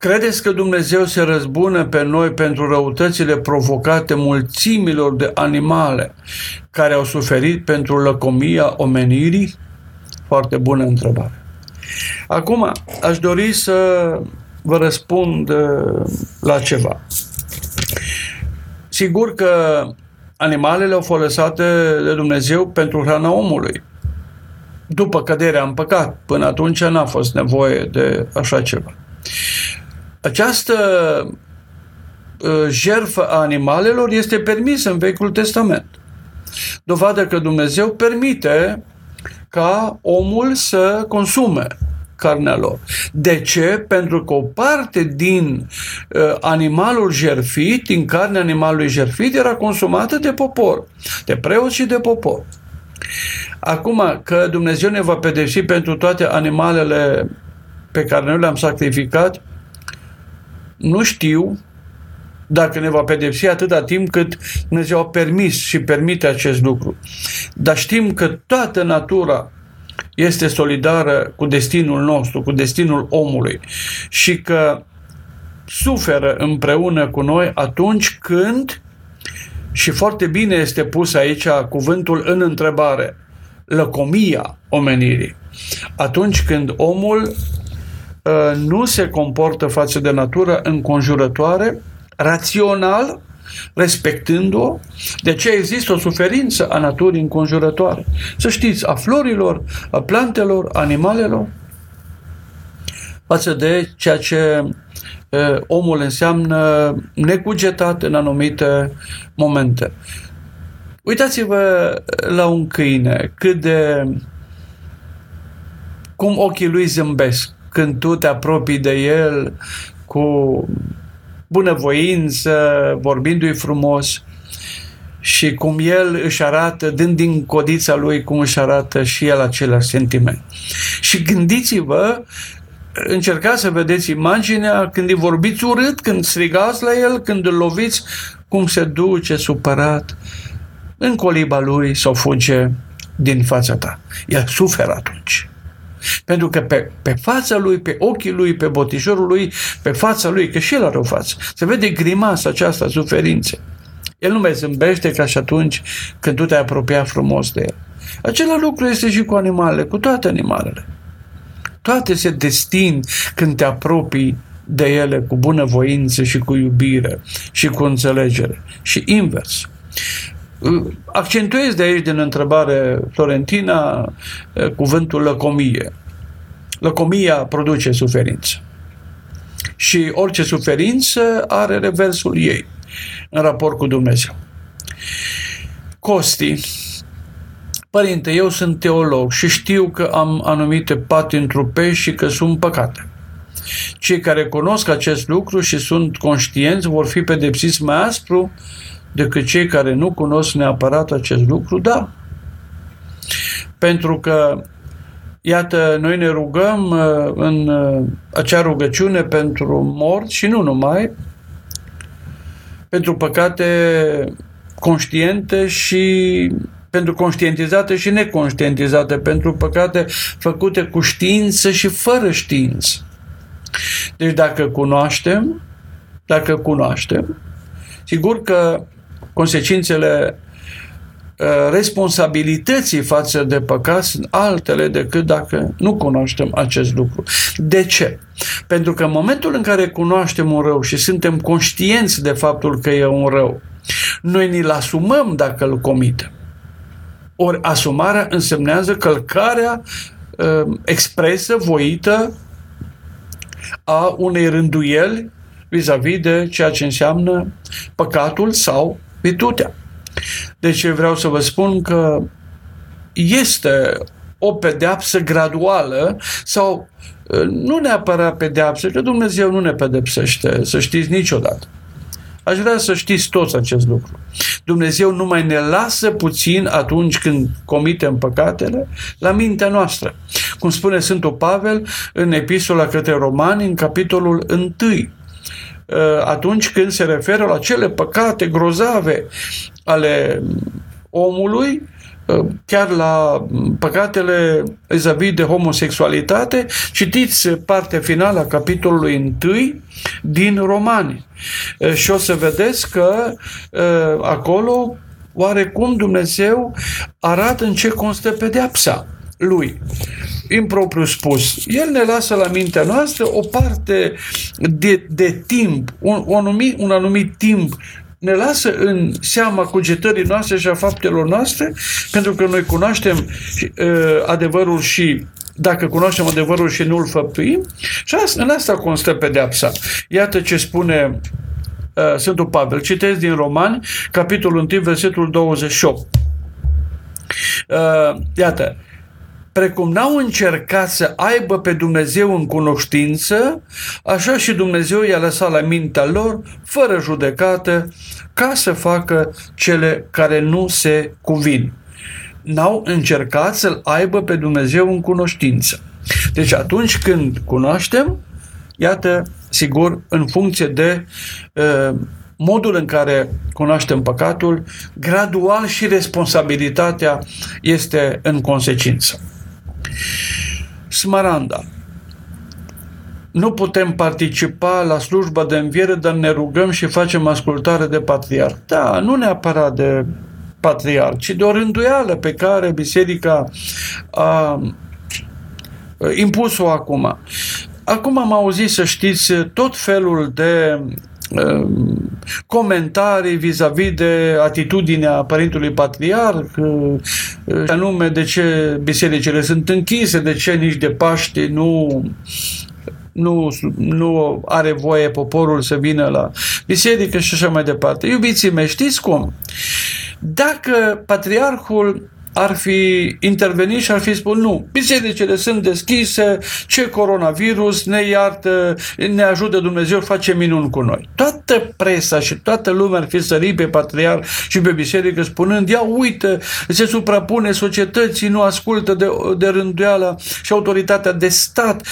Speaker 1: Credeți că Dumnezeu se răzbună pe noi pentru răutățile provocate mulțimilor de animale care au suferit pentru lăcomia omenirii? Foarte bună întrebare. Acum, aș dori să vă răspund uh, la ceva. Sigur că animalele au fost lăsate de Dumnezeu pentru hrana omului. După căderea în păcat, până atunci n-a fost nevoie de așa ceva. Această uh, jertfă a animalelor este permisă în Vechiul Testament. Dovadă că Dumnezeu permite ca omul să consume carnea lor. De ce? Pentru că o parte din uh, animalul jerfit, din carnea animalului jerfit, era consumată de popor, de preoți și de popor. Acum că Dumnezeu ne va pedepsi pentru toate animalele pe care noi le-am sacrificat, nu știu dacă ne va pedepsi atâta timp cât Dumnezeu a permis și permite acest lucru. Dar știm că toată natura este solidară cu destinul nostru, cu destinul omului și că suferă împreună cu noi atunci când, și foarte bine este pus aici cuvântul în întrebare, lăcomia omenirii. Atunci când omul uh, nu se comportă față de natură înconjurătoare, rațional, respectând-o, de ce există o suferință a naturii înconjurătoare. Să știți, a florilor, a plantelor, animalelor, față de ceea ce omul înseamnă necugetat în anumite momente. Uitați-vă la un câine, cât de cum ochii lui zâmbesc când tu te apropii de el cu bunăvoință, vorbindu-i frumos și cum el își arată, dând din codița lui, cum își arată și el același sentiment. Și gândiți-vă încercați să vedeți imaginea când îi vorbiți urât, când strigați la el, când îl loviți, cum se duce supărat în coliba lui sau fuge din fața ta. El suferă atunci. Pentru că pe, pe fața lui, pe ochii lui, pe botișorul lui, pe fața lui, că și el are o față, se vede grimasa aceasta, suferințe. El nu mai zâmbește ca și atunci când tu te-ai apropiat frumos de el. Același lucru este și cu animalele, cu toate animalele. Toate se destin când te apropii de ele cu bunăvoință și cu iubire și cu înțelegere. Și invers. Accentuez de aici din întrebare Florentina cuvântul lăcomie. Lăcomia produce suferință. Și orice suferință are reversul ei în raport cu Dumnezeu. Costi, Părinte, eu sunt teolog și știu că am anumite pati trupești și că sunt păcate. Cei care cunosc acest lucru și sunt conștienți vor fi pedepsiți mai aspru decât cei care nu cunosc neapărat acest lucru, da. Pentru că, iată, noi ne rugăm uh, în uh, acea rugăciune pentru morți și nu numai, pentru păcate conștiente și pentru conștientizate și neconștientizate, pentru păcate făcute cu știință și fără știință. Deci dacă cunoaștem, dacă cunoaștem, sigur că consecințele uh, responsabilității față de păcat sunt altele decât dacă nu cunoaștem acest lucru. De ce? Pentru că în momentul în care cunoaștem un rău și suntem conștienți de faptul că e un rău, noi ni-l asumăm dacă îl comitem. Ori asumarea însemnează călcarea uh, expresă, voită a unei rânduieli vis-a-vis de ceea ce înseamnă păcatul sau virtutea. Deci vreau să vă spun că este o pedeapsă graduală sau uh, nu neapărat pedeapsă, că Dumnezeu nu ne pedepsește, să știți niciodată. Aș vrea să știți toți acest lucru. Dumnezeu nu mai ne lasă puțin atunci când comitem păcatele la mintea noastră. Cum spune Sfântul Pavel în epistola către romani, în capitolul 1 uh, atunci când se referă la cele păcate grozave ale omului, uh, chiar la păcatele vis de homosexualitate, citiți partea finală a capitolului 1 din Romani. Și o să vedeți că acolo oarecum Dumnezeu arată în ce constă pedeapsa lui impropriu spus. El ne lasă la mintea noastră o parte de, de timp, un, un, anumit, un anumit timp ne lasă în seama cugetării noastre și a faptelor noastre, pentru că noi cunoaștem uh, adevărul și dacă cunoaștem adevărul și nu îl făptuim, și asta, în asta constă pedeapsa. Iată ce spune uh, Sfântul Pavel. Citesc din Romani, capitolul 1, versetul 28. Uh, iată, precum n-au încercat să aibă pe Dumnezeu în cunoștință, așa și Dumnezeu i-a lăsat la mintea lor, fără judecată, ca să facă cele care nu se cuvin n-au încercat să-L aibă pe Dumnezeu în cunoștință. Deci atunci când cunoaștem, iată, sigur, în funcție de uh, modul în care cunoaștem păcatul, gradual și responsabilitatea este în consecință. Smaranda. Nu putem participa la slujba de înviere, dar ne rugăm și facem ascultare de patriarh. Da, nu neapărat de patriarh, ci de o rânduială pe care biserica a impus-o acum. Acum am auzit, să știți, tot felul de um, comentarii vis-a-vis de atitudinea Părintului Patriarh, uh, anume de ce bisericile sunt închise, de ce nici de Paște nu nu, nu are voie poporul să vină la biserică și așa mai departe. Iubiții mei, știți cum? Dacă patriarhul ar fi intervenit și ar fi spus nu, bisericile sunt deschise, ce coronavirus, ne iartă, ne ajută Dumnezeu, face minuni cu noi. Toată presa și toată lumea ar fi sărit pe patriar și pe biserică spunând, ia uite, se suprapune societății, nu ascultă de, de rânduiala și autoritatea de stat,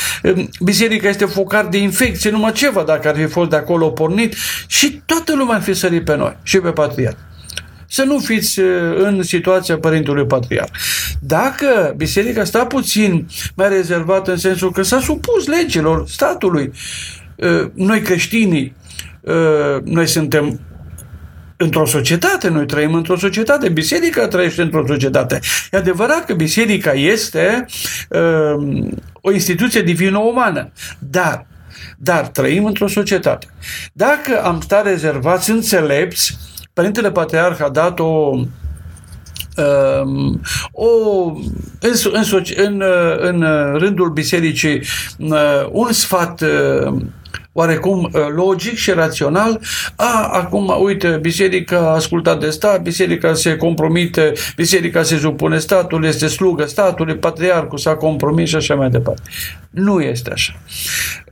Speaker 1: biserica este focar de infecție, numai ceva dacă ar fi fost de acolo pornit. Și toată lumea ar fi sărit pe noi și pe patriar să nu fiți uh, în situația Părintului Patriar. Dacă biserica sta puțin mai rezervată în sensul că s-a supus legilor statului, uh, noi creștinii, uh, noi suntem într-o societate, noi trăim într-o societate, biserica trăiește într-o societate. E adevărat că biserica este uh, o instituție divină-umană, dar dar trăim într-o societate. Dacă am stat rezervați înțelepți, Părintele Patriarh a dat o um, o, în, în, în, în rândul bisericii uh, un sfat uh, oarecum uh, logic și rațional, a, acum, uite, biserica a ascultat de stat, biserica se compromite, biserica se supune statul, este slugă statului, patriarhul s-a compromis și așa mai departe. Nu este așa.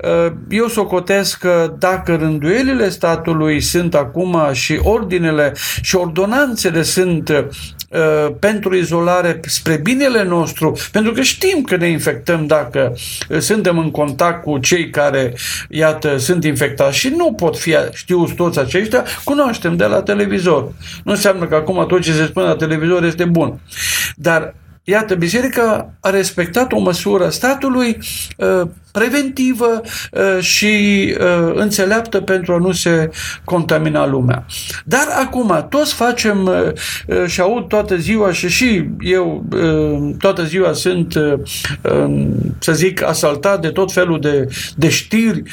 Speaker 1: Uh, eu socotesc că dacă rânduielile statului sunt acum și ordinele și ordonanțele sunt uh, pentru izolare spre binele nostru, pentru că știm că ne infectăm dacă suntem în contact cu cei care, iată, sunt infectați și nu pot fi știuți toți aceștia, cunoaștem de la televizor. Nu înseamnă că acum tot ce se spune la televizor este bun. Dar Iată, biserica a respectat o măsură statului uh, preventivă uh, și uh, înțeleaptă pentru a nu se contamina lumea. Dar acum, toți facem și aud toată ziua și și eu toată ziua sunt, să zic, asaltat de tot felul de, de știri,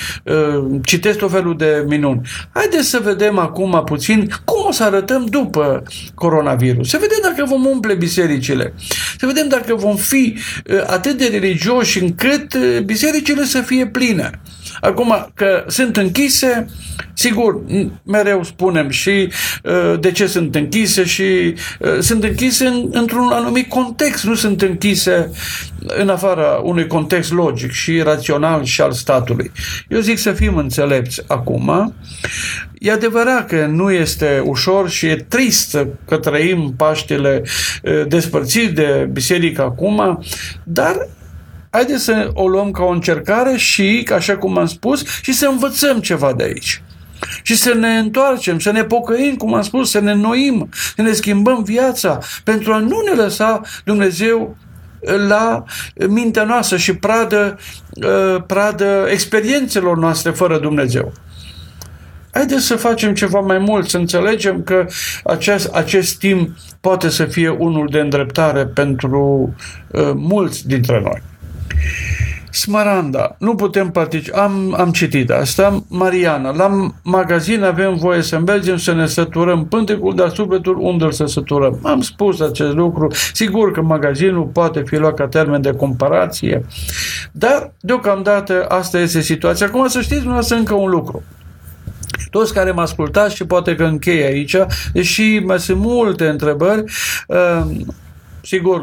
Speaker 1: citesc tot felul de minuni. Haideți să vedem acum puțin cum o să arătăm după coronavirus. Să vedem dacă vom umple bisericile. Să vedem dacă vom fi atât de religioși încât bisericile să fie pline. Acum că sunt închise, sigur, mereu spunem și uh, de ce sunt închise și uh, sunt închise în, într-un anumit context, nu sunt închise în afara unui context logic și rațional și al statului. Eu zic să fim înțelepți acum. E adevărat că nu este ușor și e trist că trăim Paștele uh, despărțiți de biserică acum, dar haideți să o luăm ca o încercare și, așa cum am spus, și să învățăm ceva de aici. Și să ne întoarcem, să ne pocăim, cum am spus, să ne noim, să ne schimbăm viața, pentru a nu ne lăsa Dumnezeu la mintea noastră și pradă, ă, pradă experiențelor noastre fără Dumnezeu. Haideți să facem ceva mai mult, să înțelegem că acest, acest timp poate să fie unul de îndreptare pentru uh, mulți dintre noi. Smaranda, nu putem participa. Am, am citit asta. Mariana, la magazin avem voie să mergem să ne săturăm pântecul, dar sufletul unde să săturăm? Am spus acest lucru. Sigur că magazinul poate fi luat ca termen de comparație, dar deocamdată asta este situația. Acum să știți dumneavoastră încă un lucru toți care mă ascultați și poate că închei aici, deși mai sunt multe întrebări, uh, sigur,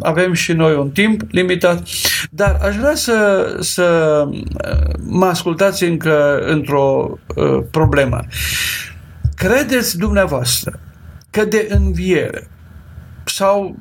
Speaker 1: avem și noi un timp limitat, dar aș vrea să, să mă ascultați încă într-o uh, problemă. Credeți dumneavoastră că de înviere sau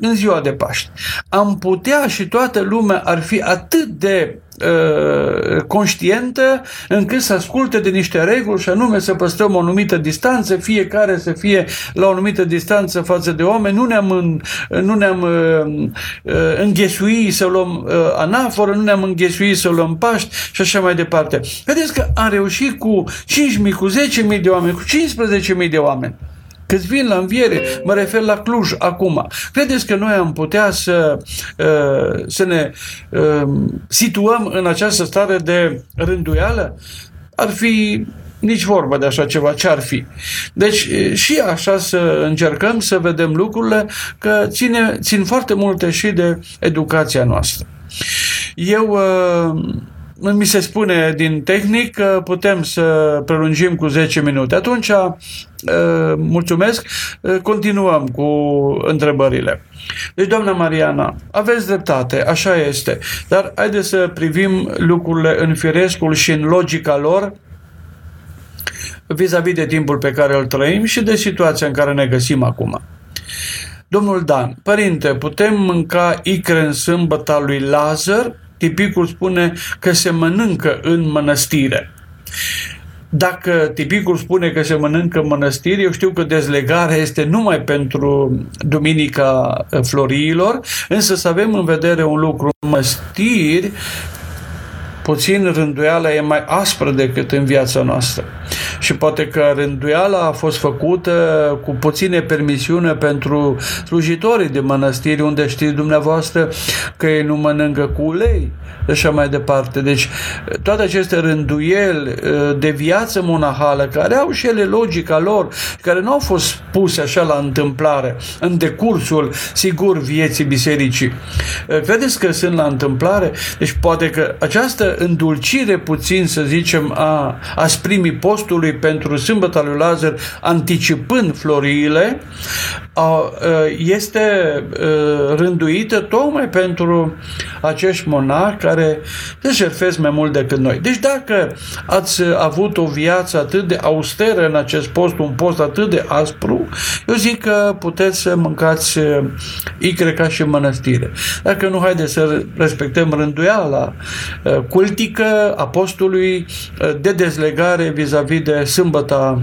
Speaker 1: în ziua de Paște. Am putea și toată lumea ar fi atât de uh, conștientă încât să asculte de niște reguli și anume să păstrăm o anumită distanță, fiecare să fie la o anumită distanță față de oameni, nu ne-am, în, nu ne-am uh, uh, înghesuit să luăm uh, anaforă, nu ne-am înghesuit să luăm Paști și așa mai departe. Vedeți că am reușit cu 5.000, cu 10.000 de oameni, cu 15.000 de oameni Câți vin la înviere, mă refer la Cluj acum. Credeți că noi am putea să, uh, să ne uh, situăm în această stare de rânduială? Ar fi nici vorba de așa ceva, ce ar fi. Deci și așa să încercăm să vedem lucrurile, că ține, țin foarte multe și de educația noastră. Eu uh, mi se spune din tehnic că putem să prelungim cu 10 minute. Atunci, uh, mulțumesc, uh, continuăm cu întrebările. Deci, doamna Mariana, aveți dreptate, așa este, dar haideți să privim lucrurile în firescul și în logica lor, vis-a-vis de timpul pe care îl trăim și de situația în care ne găsim acum. Domnul Dan, părinte, putem mânca icre în sâmbăta lui Lazar? Tipicul spune că se mănâncă în mănăstire. Dacă tipicul spune că se mănâncă în mănăstiri, eu știu că dezlegarea este numai pentru Duminica Floriilor, însă să avem în vedere un lucru. Mănăstiri puțin rânduiala e mai aspră decât în viața noastră. Și poate că rânduiala a fost făcută cu puține permisiune pentru slujitorii de mănăstiri, unde știți dumneavoastră că ei nu mănâncă cu ulei și așa mai departe. Deci toate aceste rânduieli uh, de viață monahală, care au și ele logica lor, care nu au fost puse așa la întâmplare, în decursul, sigur, vieții bisericii. Uh, credeți că sunt la întâmplare? Deci poate că această îndulcire puțin, să zicem, a asprimii postului pentru sâmbăta lui Lazar, anticipând floriile, este rânduită tocmai pentru acești monari care se șerfesc mai mult decât noi. Deci dacă ați avut o viață atât de austeră în acest post, un post atât de aspru, eu zic că puteți să mâncați icre ca și mănăstire. Dacă nu, haideți să respectăm rânduiala, cultică a postului de dezlegare vis-a-vis de sâmbăta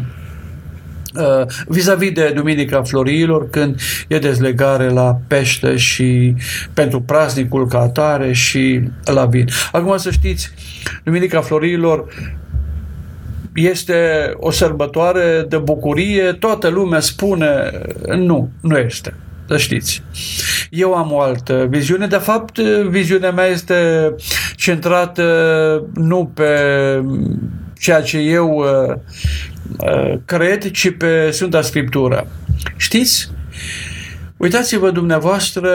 Speaker 1: Uh, vis-a-vis de Duminica Floriilor, când e dezlegare la pește și pentru praznicul ca atare și la vin. Acum să știți, Duminica Floriilor este o sărbătoare de bucurie, toată lumea spune nu, nu este. Să știți. Eu am o altă viziune. De fapt, viziunea mea este centrată nu pe ceea ce eu uh, uh, cred, ci pe Sfânta Scriptură. Știți? Uitați-vă dumneavoastră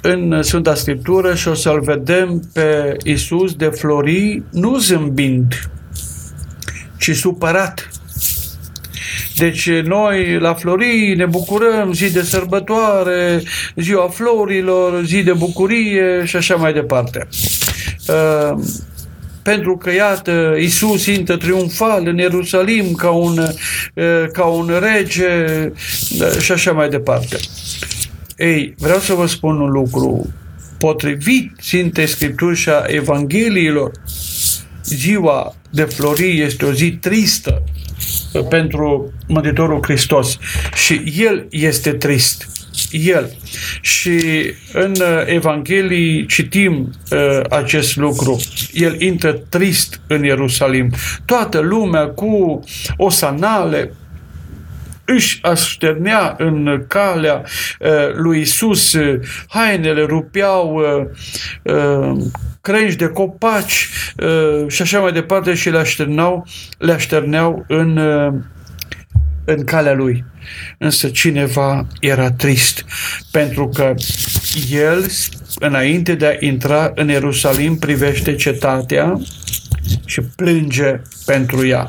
Speaker 1: în Sfânta Scriptură și o să-L vedem pe Isus de flori nu zâmbind, ci supărat. Deci noi la Florii ne bucurăm zi de sărbătoare, ziua florilor, zi de bucurie și așa mai departe. Uh, pentru că, iată, Isus intră triumfal în Ierusalim ca un, uh, ca un rege uh, și așa mai departe. Ei, vreau să vă spun un lucru. Potrivit Sfinte Scripturi și a Evangheliilor, ziua de florii este o zi tristă, pentru Mântuitorul Hristos și El este trist. El. Și în uh, Evanghelii citim uh, acest lucru. El intră trist în Ierusalim. Toată lumea cu osanale, își așternea în calea uh, lui Isus, hainele rupeau, uh, uh, crengi de copaci uh, și așa mai departe și le așterneau, le așterneau în, uh, în calea lui. Însă cineva era trist pentru că el, înainte de a intra în Ierusalim, privește cetatea și plânge pentru ea.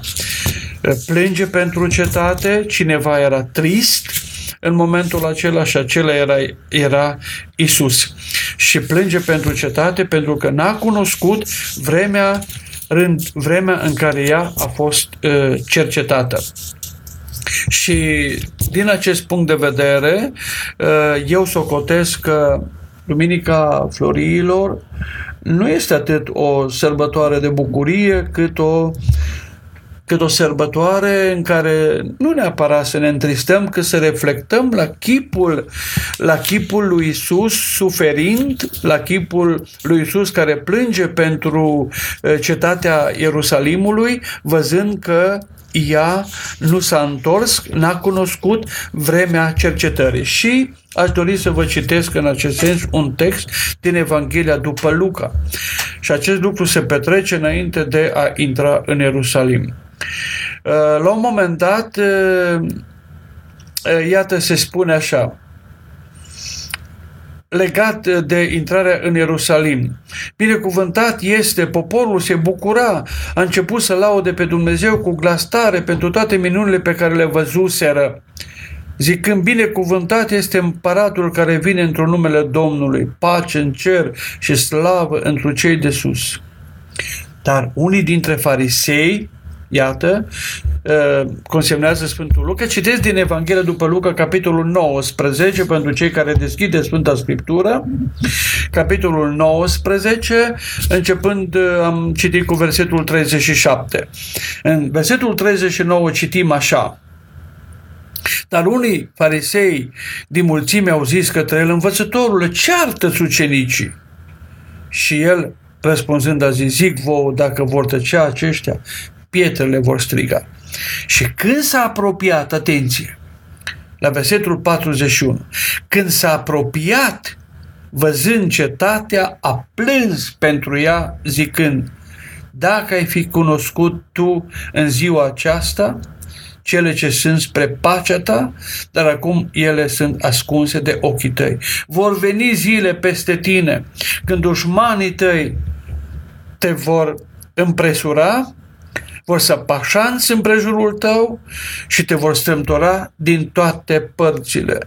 Speaker 1: Plânge pentru cetate, cineva era trist, în momentul acela și acela era, era Isus. Și plânge pentru cetate pentru că n-a cunoscut vremea, rând, vremea în care ea a fost uh, cercetată. Și din acest punct de vedere, eu socotesc că Duminica Floriilor nu este atât o sărbătoare de bucurie, cât o cât o sărbătoare în care nu neapărat să ne întristăm, că să reflectăm la chipul, la chipul lui Isus suferind, la chipul lui Isus care plânge pentru uh, cetatea Ierusalimului, văzând că ea nu s-a întors, n-a cunoscut vremea cercetării. Și aș dori să vă citesc în acest sens un text din Evanghelia după Luca. Și acest lucru se petrece înainte de a intra în Ierusalim. Uh, la un moment dat, uh, uh, iată, se spune așa, legat de intrarea în Ierusalim. Binecuvântat este, poporul se bucura, a început să laude pe Dumnezeu cu glas tare pentru toate minunile pe care le văzuseră, zicând, binecuvântat este împăratul care vine într-un numele Domnului, pace în cer și slavă într cei de sus. Dar unii dintre farisei, iată, uh, consemnează Sfântul Luca. Citesc din Evanghelia după Luca, capitolul 19, pentru cei care deschide Sfânta Scriptură, capitolul 19, începând, uh, am citit cu versetul 37. În versetul 39 citim așa, dar unii farisei din mulțime au zis către el, învățătorule, ceartă-ți ucenicii. Și el, răspunzând, a zis, zic vouă, dacă vor tăcea aceștia, pietrele vor striga. Și când s-a apropiat, atenție, la versetul 41, când s-a apropiat, văzând cetatea, a plâns pentru ea, zicând, dacă ai fi cunoscut tu în ziua aceasta cele ce sunt spre pacea ta, dar acum ele sunt ascunse de ochii tăi. Vor veni zile peste tine când dușmanii tăi te vor împresura vor să pașanți împrejurul tău și te vor strâmtora din toate părțile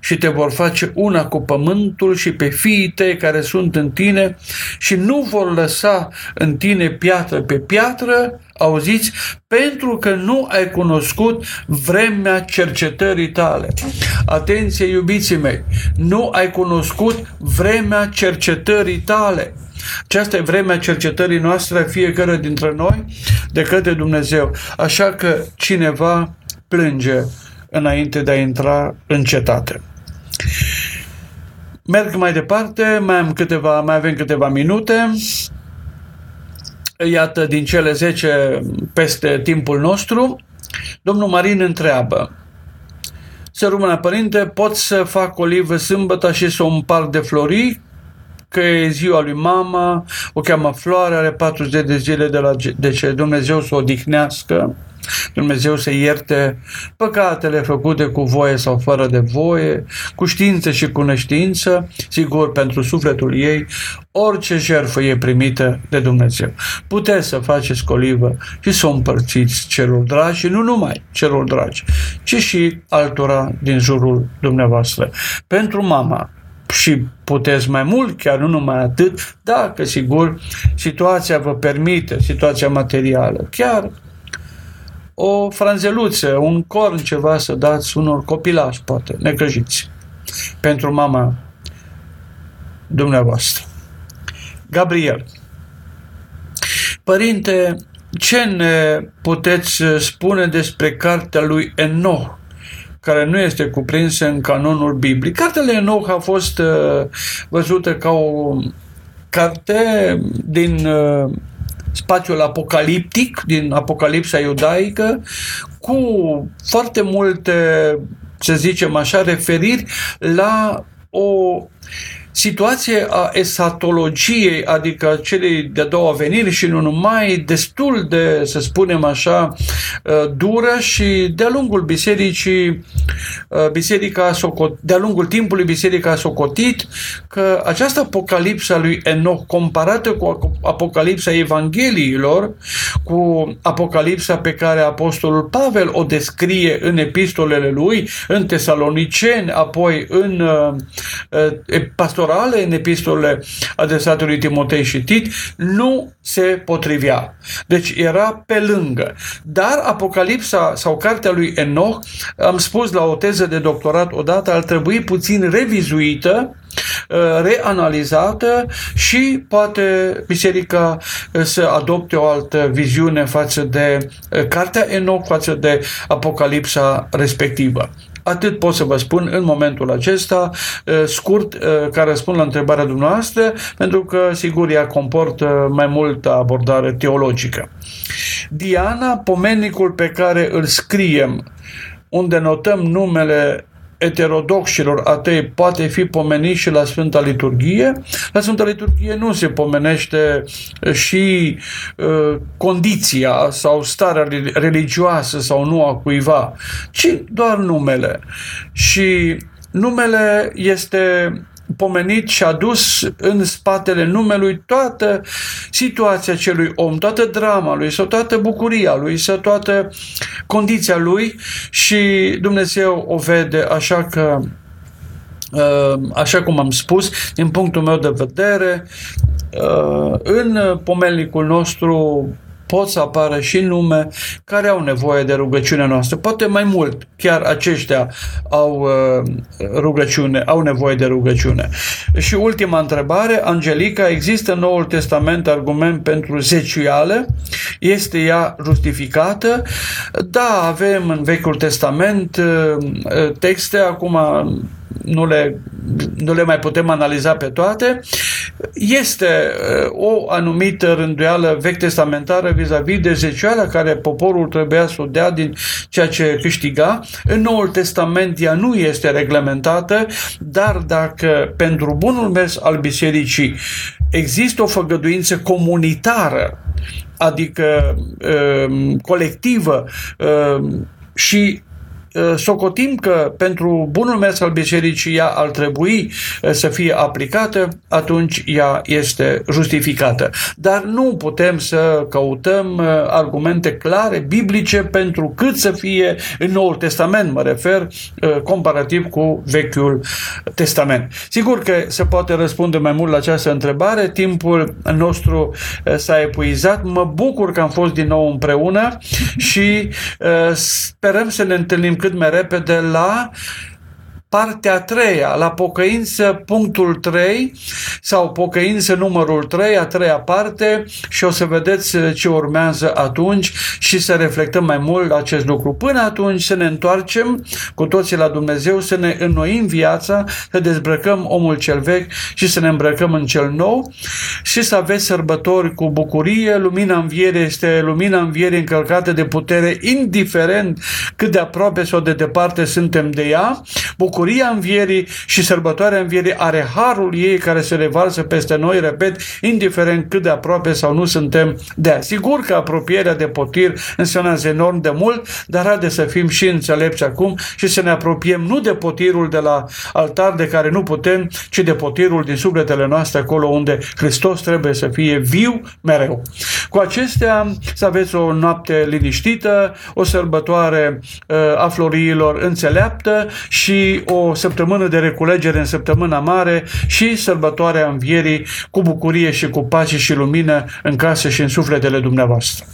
Speaker 1: și te vor face una cu pământul și pe fiii tăi care sunt în tine și nu vor lăsa în tine piatră pe piatră, auziți, pentru că nu ai cunoscut vremea cercetării tale. Atenție, iubiții mei, nu ai cunoscut vremea cercetării tale. Aceasta e vremea cercetării noastre, fiecare dintre noi, de către Dumnezeu. Așa că cineva plânge înainte de a intra în cetate. Merg mai departe, mai, am câteva, mai avem câteva minute. Iată, din cele 10 peste timpul nostru, domnul Marin întreabă, să rămână părinte, pot să fac olivă sâmbătă și să o împart de florii că e ziua lui mama, o cheamă Floare, are 40 de zile de, la, de ce Dumnezeu să o odihnească, Dumnezeu să ierte păcatele făcute cu voie sau fără de voie, cu știință și cu neștiință, sigur pentru sufletul ei, orice jertfă e primită de Dumnezeu. Puteți să faceți colivă și să o împărțiți celor dragi și nu numai celor dragi, ci și altora din jurul dumneavoastră. Pentru mama, și puteți mai mult, chiar nu numai atât, dacă, sigur, situația vă permite, situația materială. Chiar o franzeluță, un corn, ceva să dați unor copilași, poate, necăjiți, pentru mama dumneavoastră. Gabriel. Părinte, ce ne puteți spune despre cartea lui Enoch? Care nu este cuprinsă în canonul biblic. Cartele Enoch a fost uh, văzută ca o carte din uh, spațiul apocaliptic, din Apocalipsa iudaică, cu foarte multe, să zicem așa, referiri la o situație a esatologiei, adică celei de-a doua veniri și nu numai, destul de, să spunem așa, uh, dură și de-a lungul bisericii, uh, biserica socot, de-a lungul timpului biserica a socotit că această apocalipsa lui Enoch comparată cu apocalipsa Evangheliilor, cu apocalipsa pe care apostolul Pavel o descrie în epistolele lui, în Tesaloniceni, apoi în uh, pastor pastorale în epistolele adresate lui Timotei și Tit nu se potrivea. Deci era pe lângă. Dar Apocalipsa sau cartea lui Enoch, am spus la o teză de doctorat odată, ar trebui puțin revizuită uh, reanalizată și poate biserica uh, să adopte o altă viziune față de uh, cartea Enoch, față de Apocalipsa respectivă. Atât pot să vă spun în momentul acesta, scurt, ca răspund la întrebarea dumneavoastră, pentru că, sigur, ea comportă mai multă abordare teologică. Diana, pomenicul pe care îl scriem, unde notăm numele eterodoxilor atei poate fi pomenit și la Sfânta Liturghie. La Sfânta Liturghie nu se pomenește și uh, condiția sau starea religioasă sau nu a cuiva, ci doar numele. Și numele este pomenit și adus în spatele numelui toată situația celui om, toată drama lui sau toată bucuria lui sau toată condiția lui și Dumnezeu o vede așa că uh, așa cum am spus, din punctul meu de vedere, uh, în pomelnicul nostru pot să apară și nume care au nevoie de rugăciunea noastră. Poate mai mult, chiar aceștia au uh, rugăciune, au nevoie de rugăciune. Și ultima întrebare, Angelica, există în Noul Testament argument pentru zeciuială? Este ea justificată? Da, avem în Vechiul Testament uh, texte, acum nu le, nu le mai putem analiza pe toate, este uh, o anumită rânduială vechi testamentară vis-a-vis de zecioala care poporul trebuia să o dea din ceea ce câștiga. În Noul Testament ea nu este reglementată, dar dacă pentru bunul mers al bisericii există o făgăduință comunitară, adică uh, colectivă uh, și Uh, socotim că pentru bunul mers al bisericii ea ar trebui uh, să fie aplicată, atunci ea este justificată. Dar nu putem să căutăm uh, argumente clare, biblice, pentru cât să fie în Noul Testament, mă refer, comparativ cu Vechiul Testament. Sigur că se poate răspunde mai mult la această întrebare, timpul nostru s-a epuizat, mă bucur că am fost din nou împreună și sperăm să ne întâlnim cât mai repede la partea a treia, la pocăință punctul 3 sau pocăință numărul 3, a treia parte și o să vedeți ce urmează atunci și să reflectăm mai mult la acest lucru. Până atunci să ne întoarcem cu toții la Dumnezeu, să ne înnoim viața, să dezbrăcăm omul cel vechi și să ne îmbrăcăm în cel nou și să aveți sărbători cu bucurie. Lumina înviere este lumina înviere încălcată de putere, indiferent cât de aproape sau de departe suntem de ea. Bucurie bucuria învierii și sărbătoarea învierii are harul ei care se revarsă peste noi, repet, indiferent cât de aproape sau nu suntem de ea. Sigur că apropierea de potir înseamnă enorm de mult, dar haideți să fim și înțelepți acum și să ne apropiem nu de potirul de la altar de care nu putem, ci de potirul din sufletele noastre acolo unde Hristos trebuie să fie viu mereu. Cu acestea să aveți o noapte liniștită, o sărbătoare uh, a floriilor înțeleaptă și o o săptămână de reculegere în săptămâna mare și sărbătoarea învierii cu bucurie și cu pace și lumină în case și în sufletele dumneavoastră.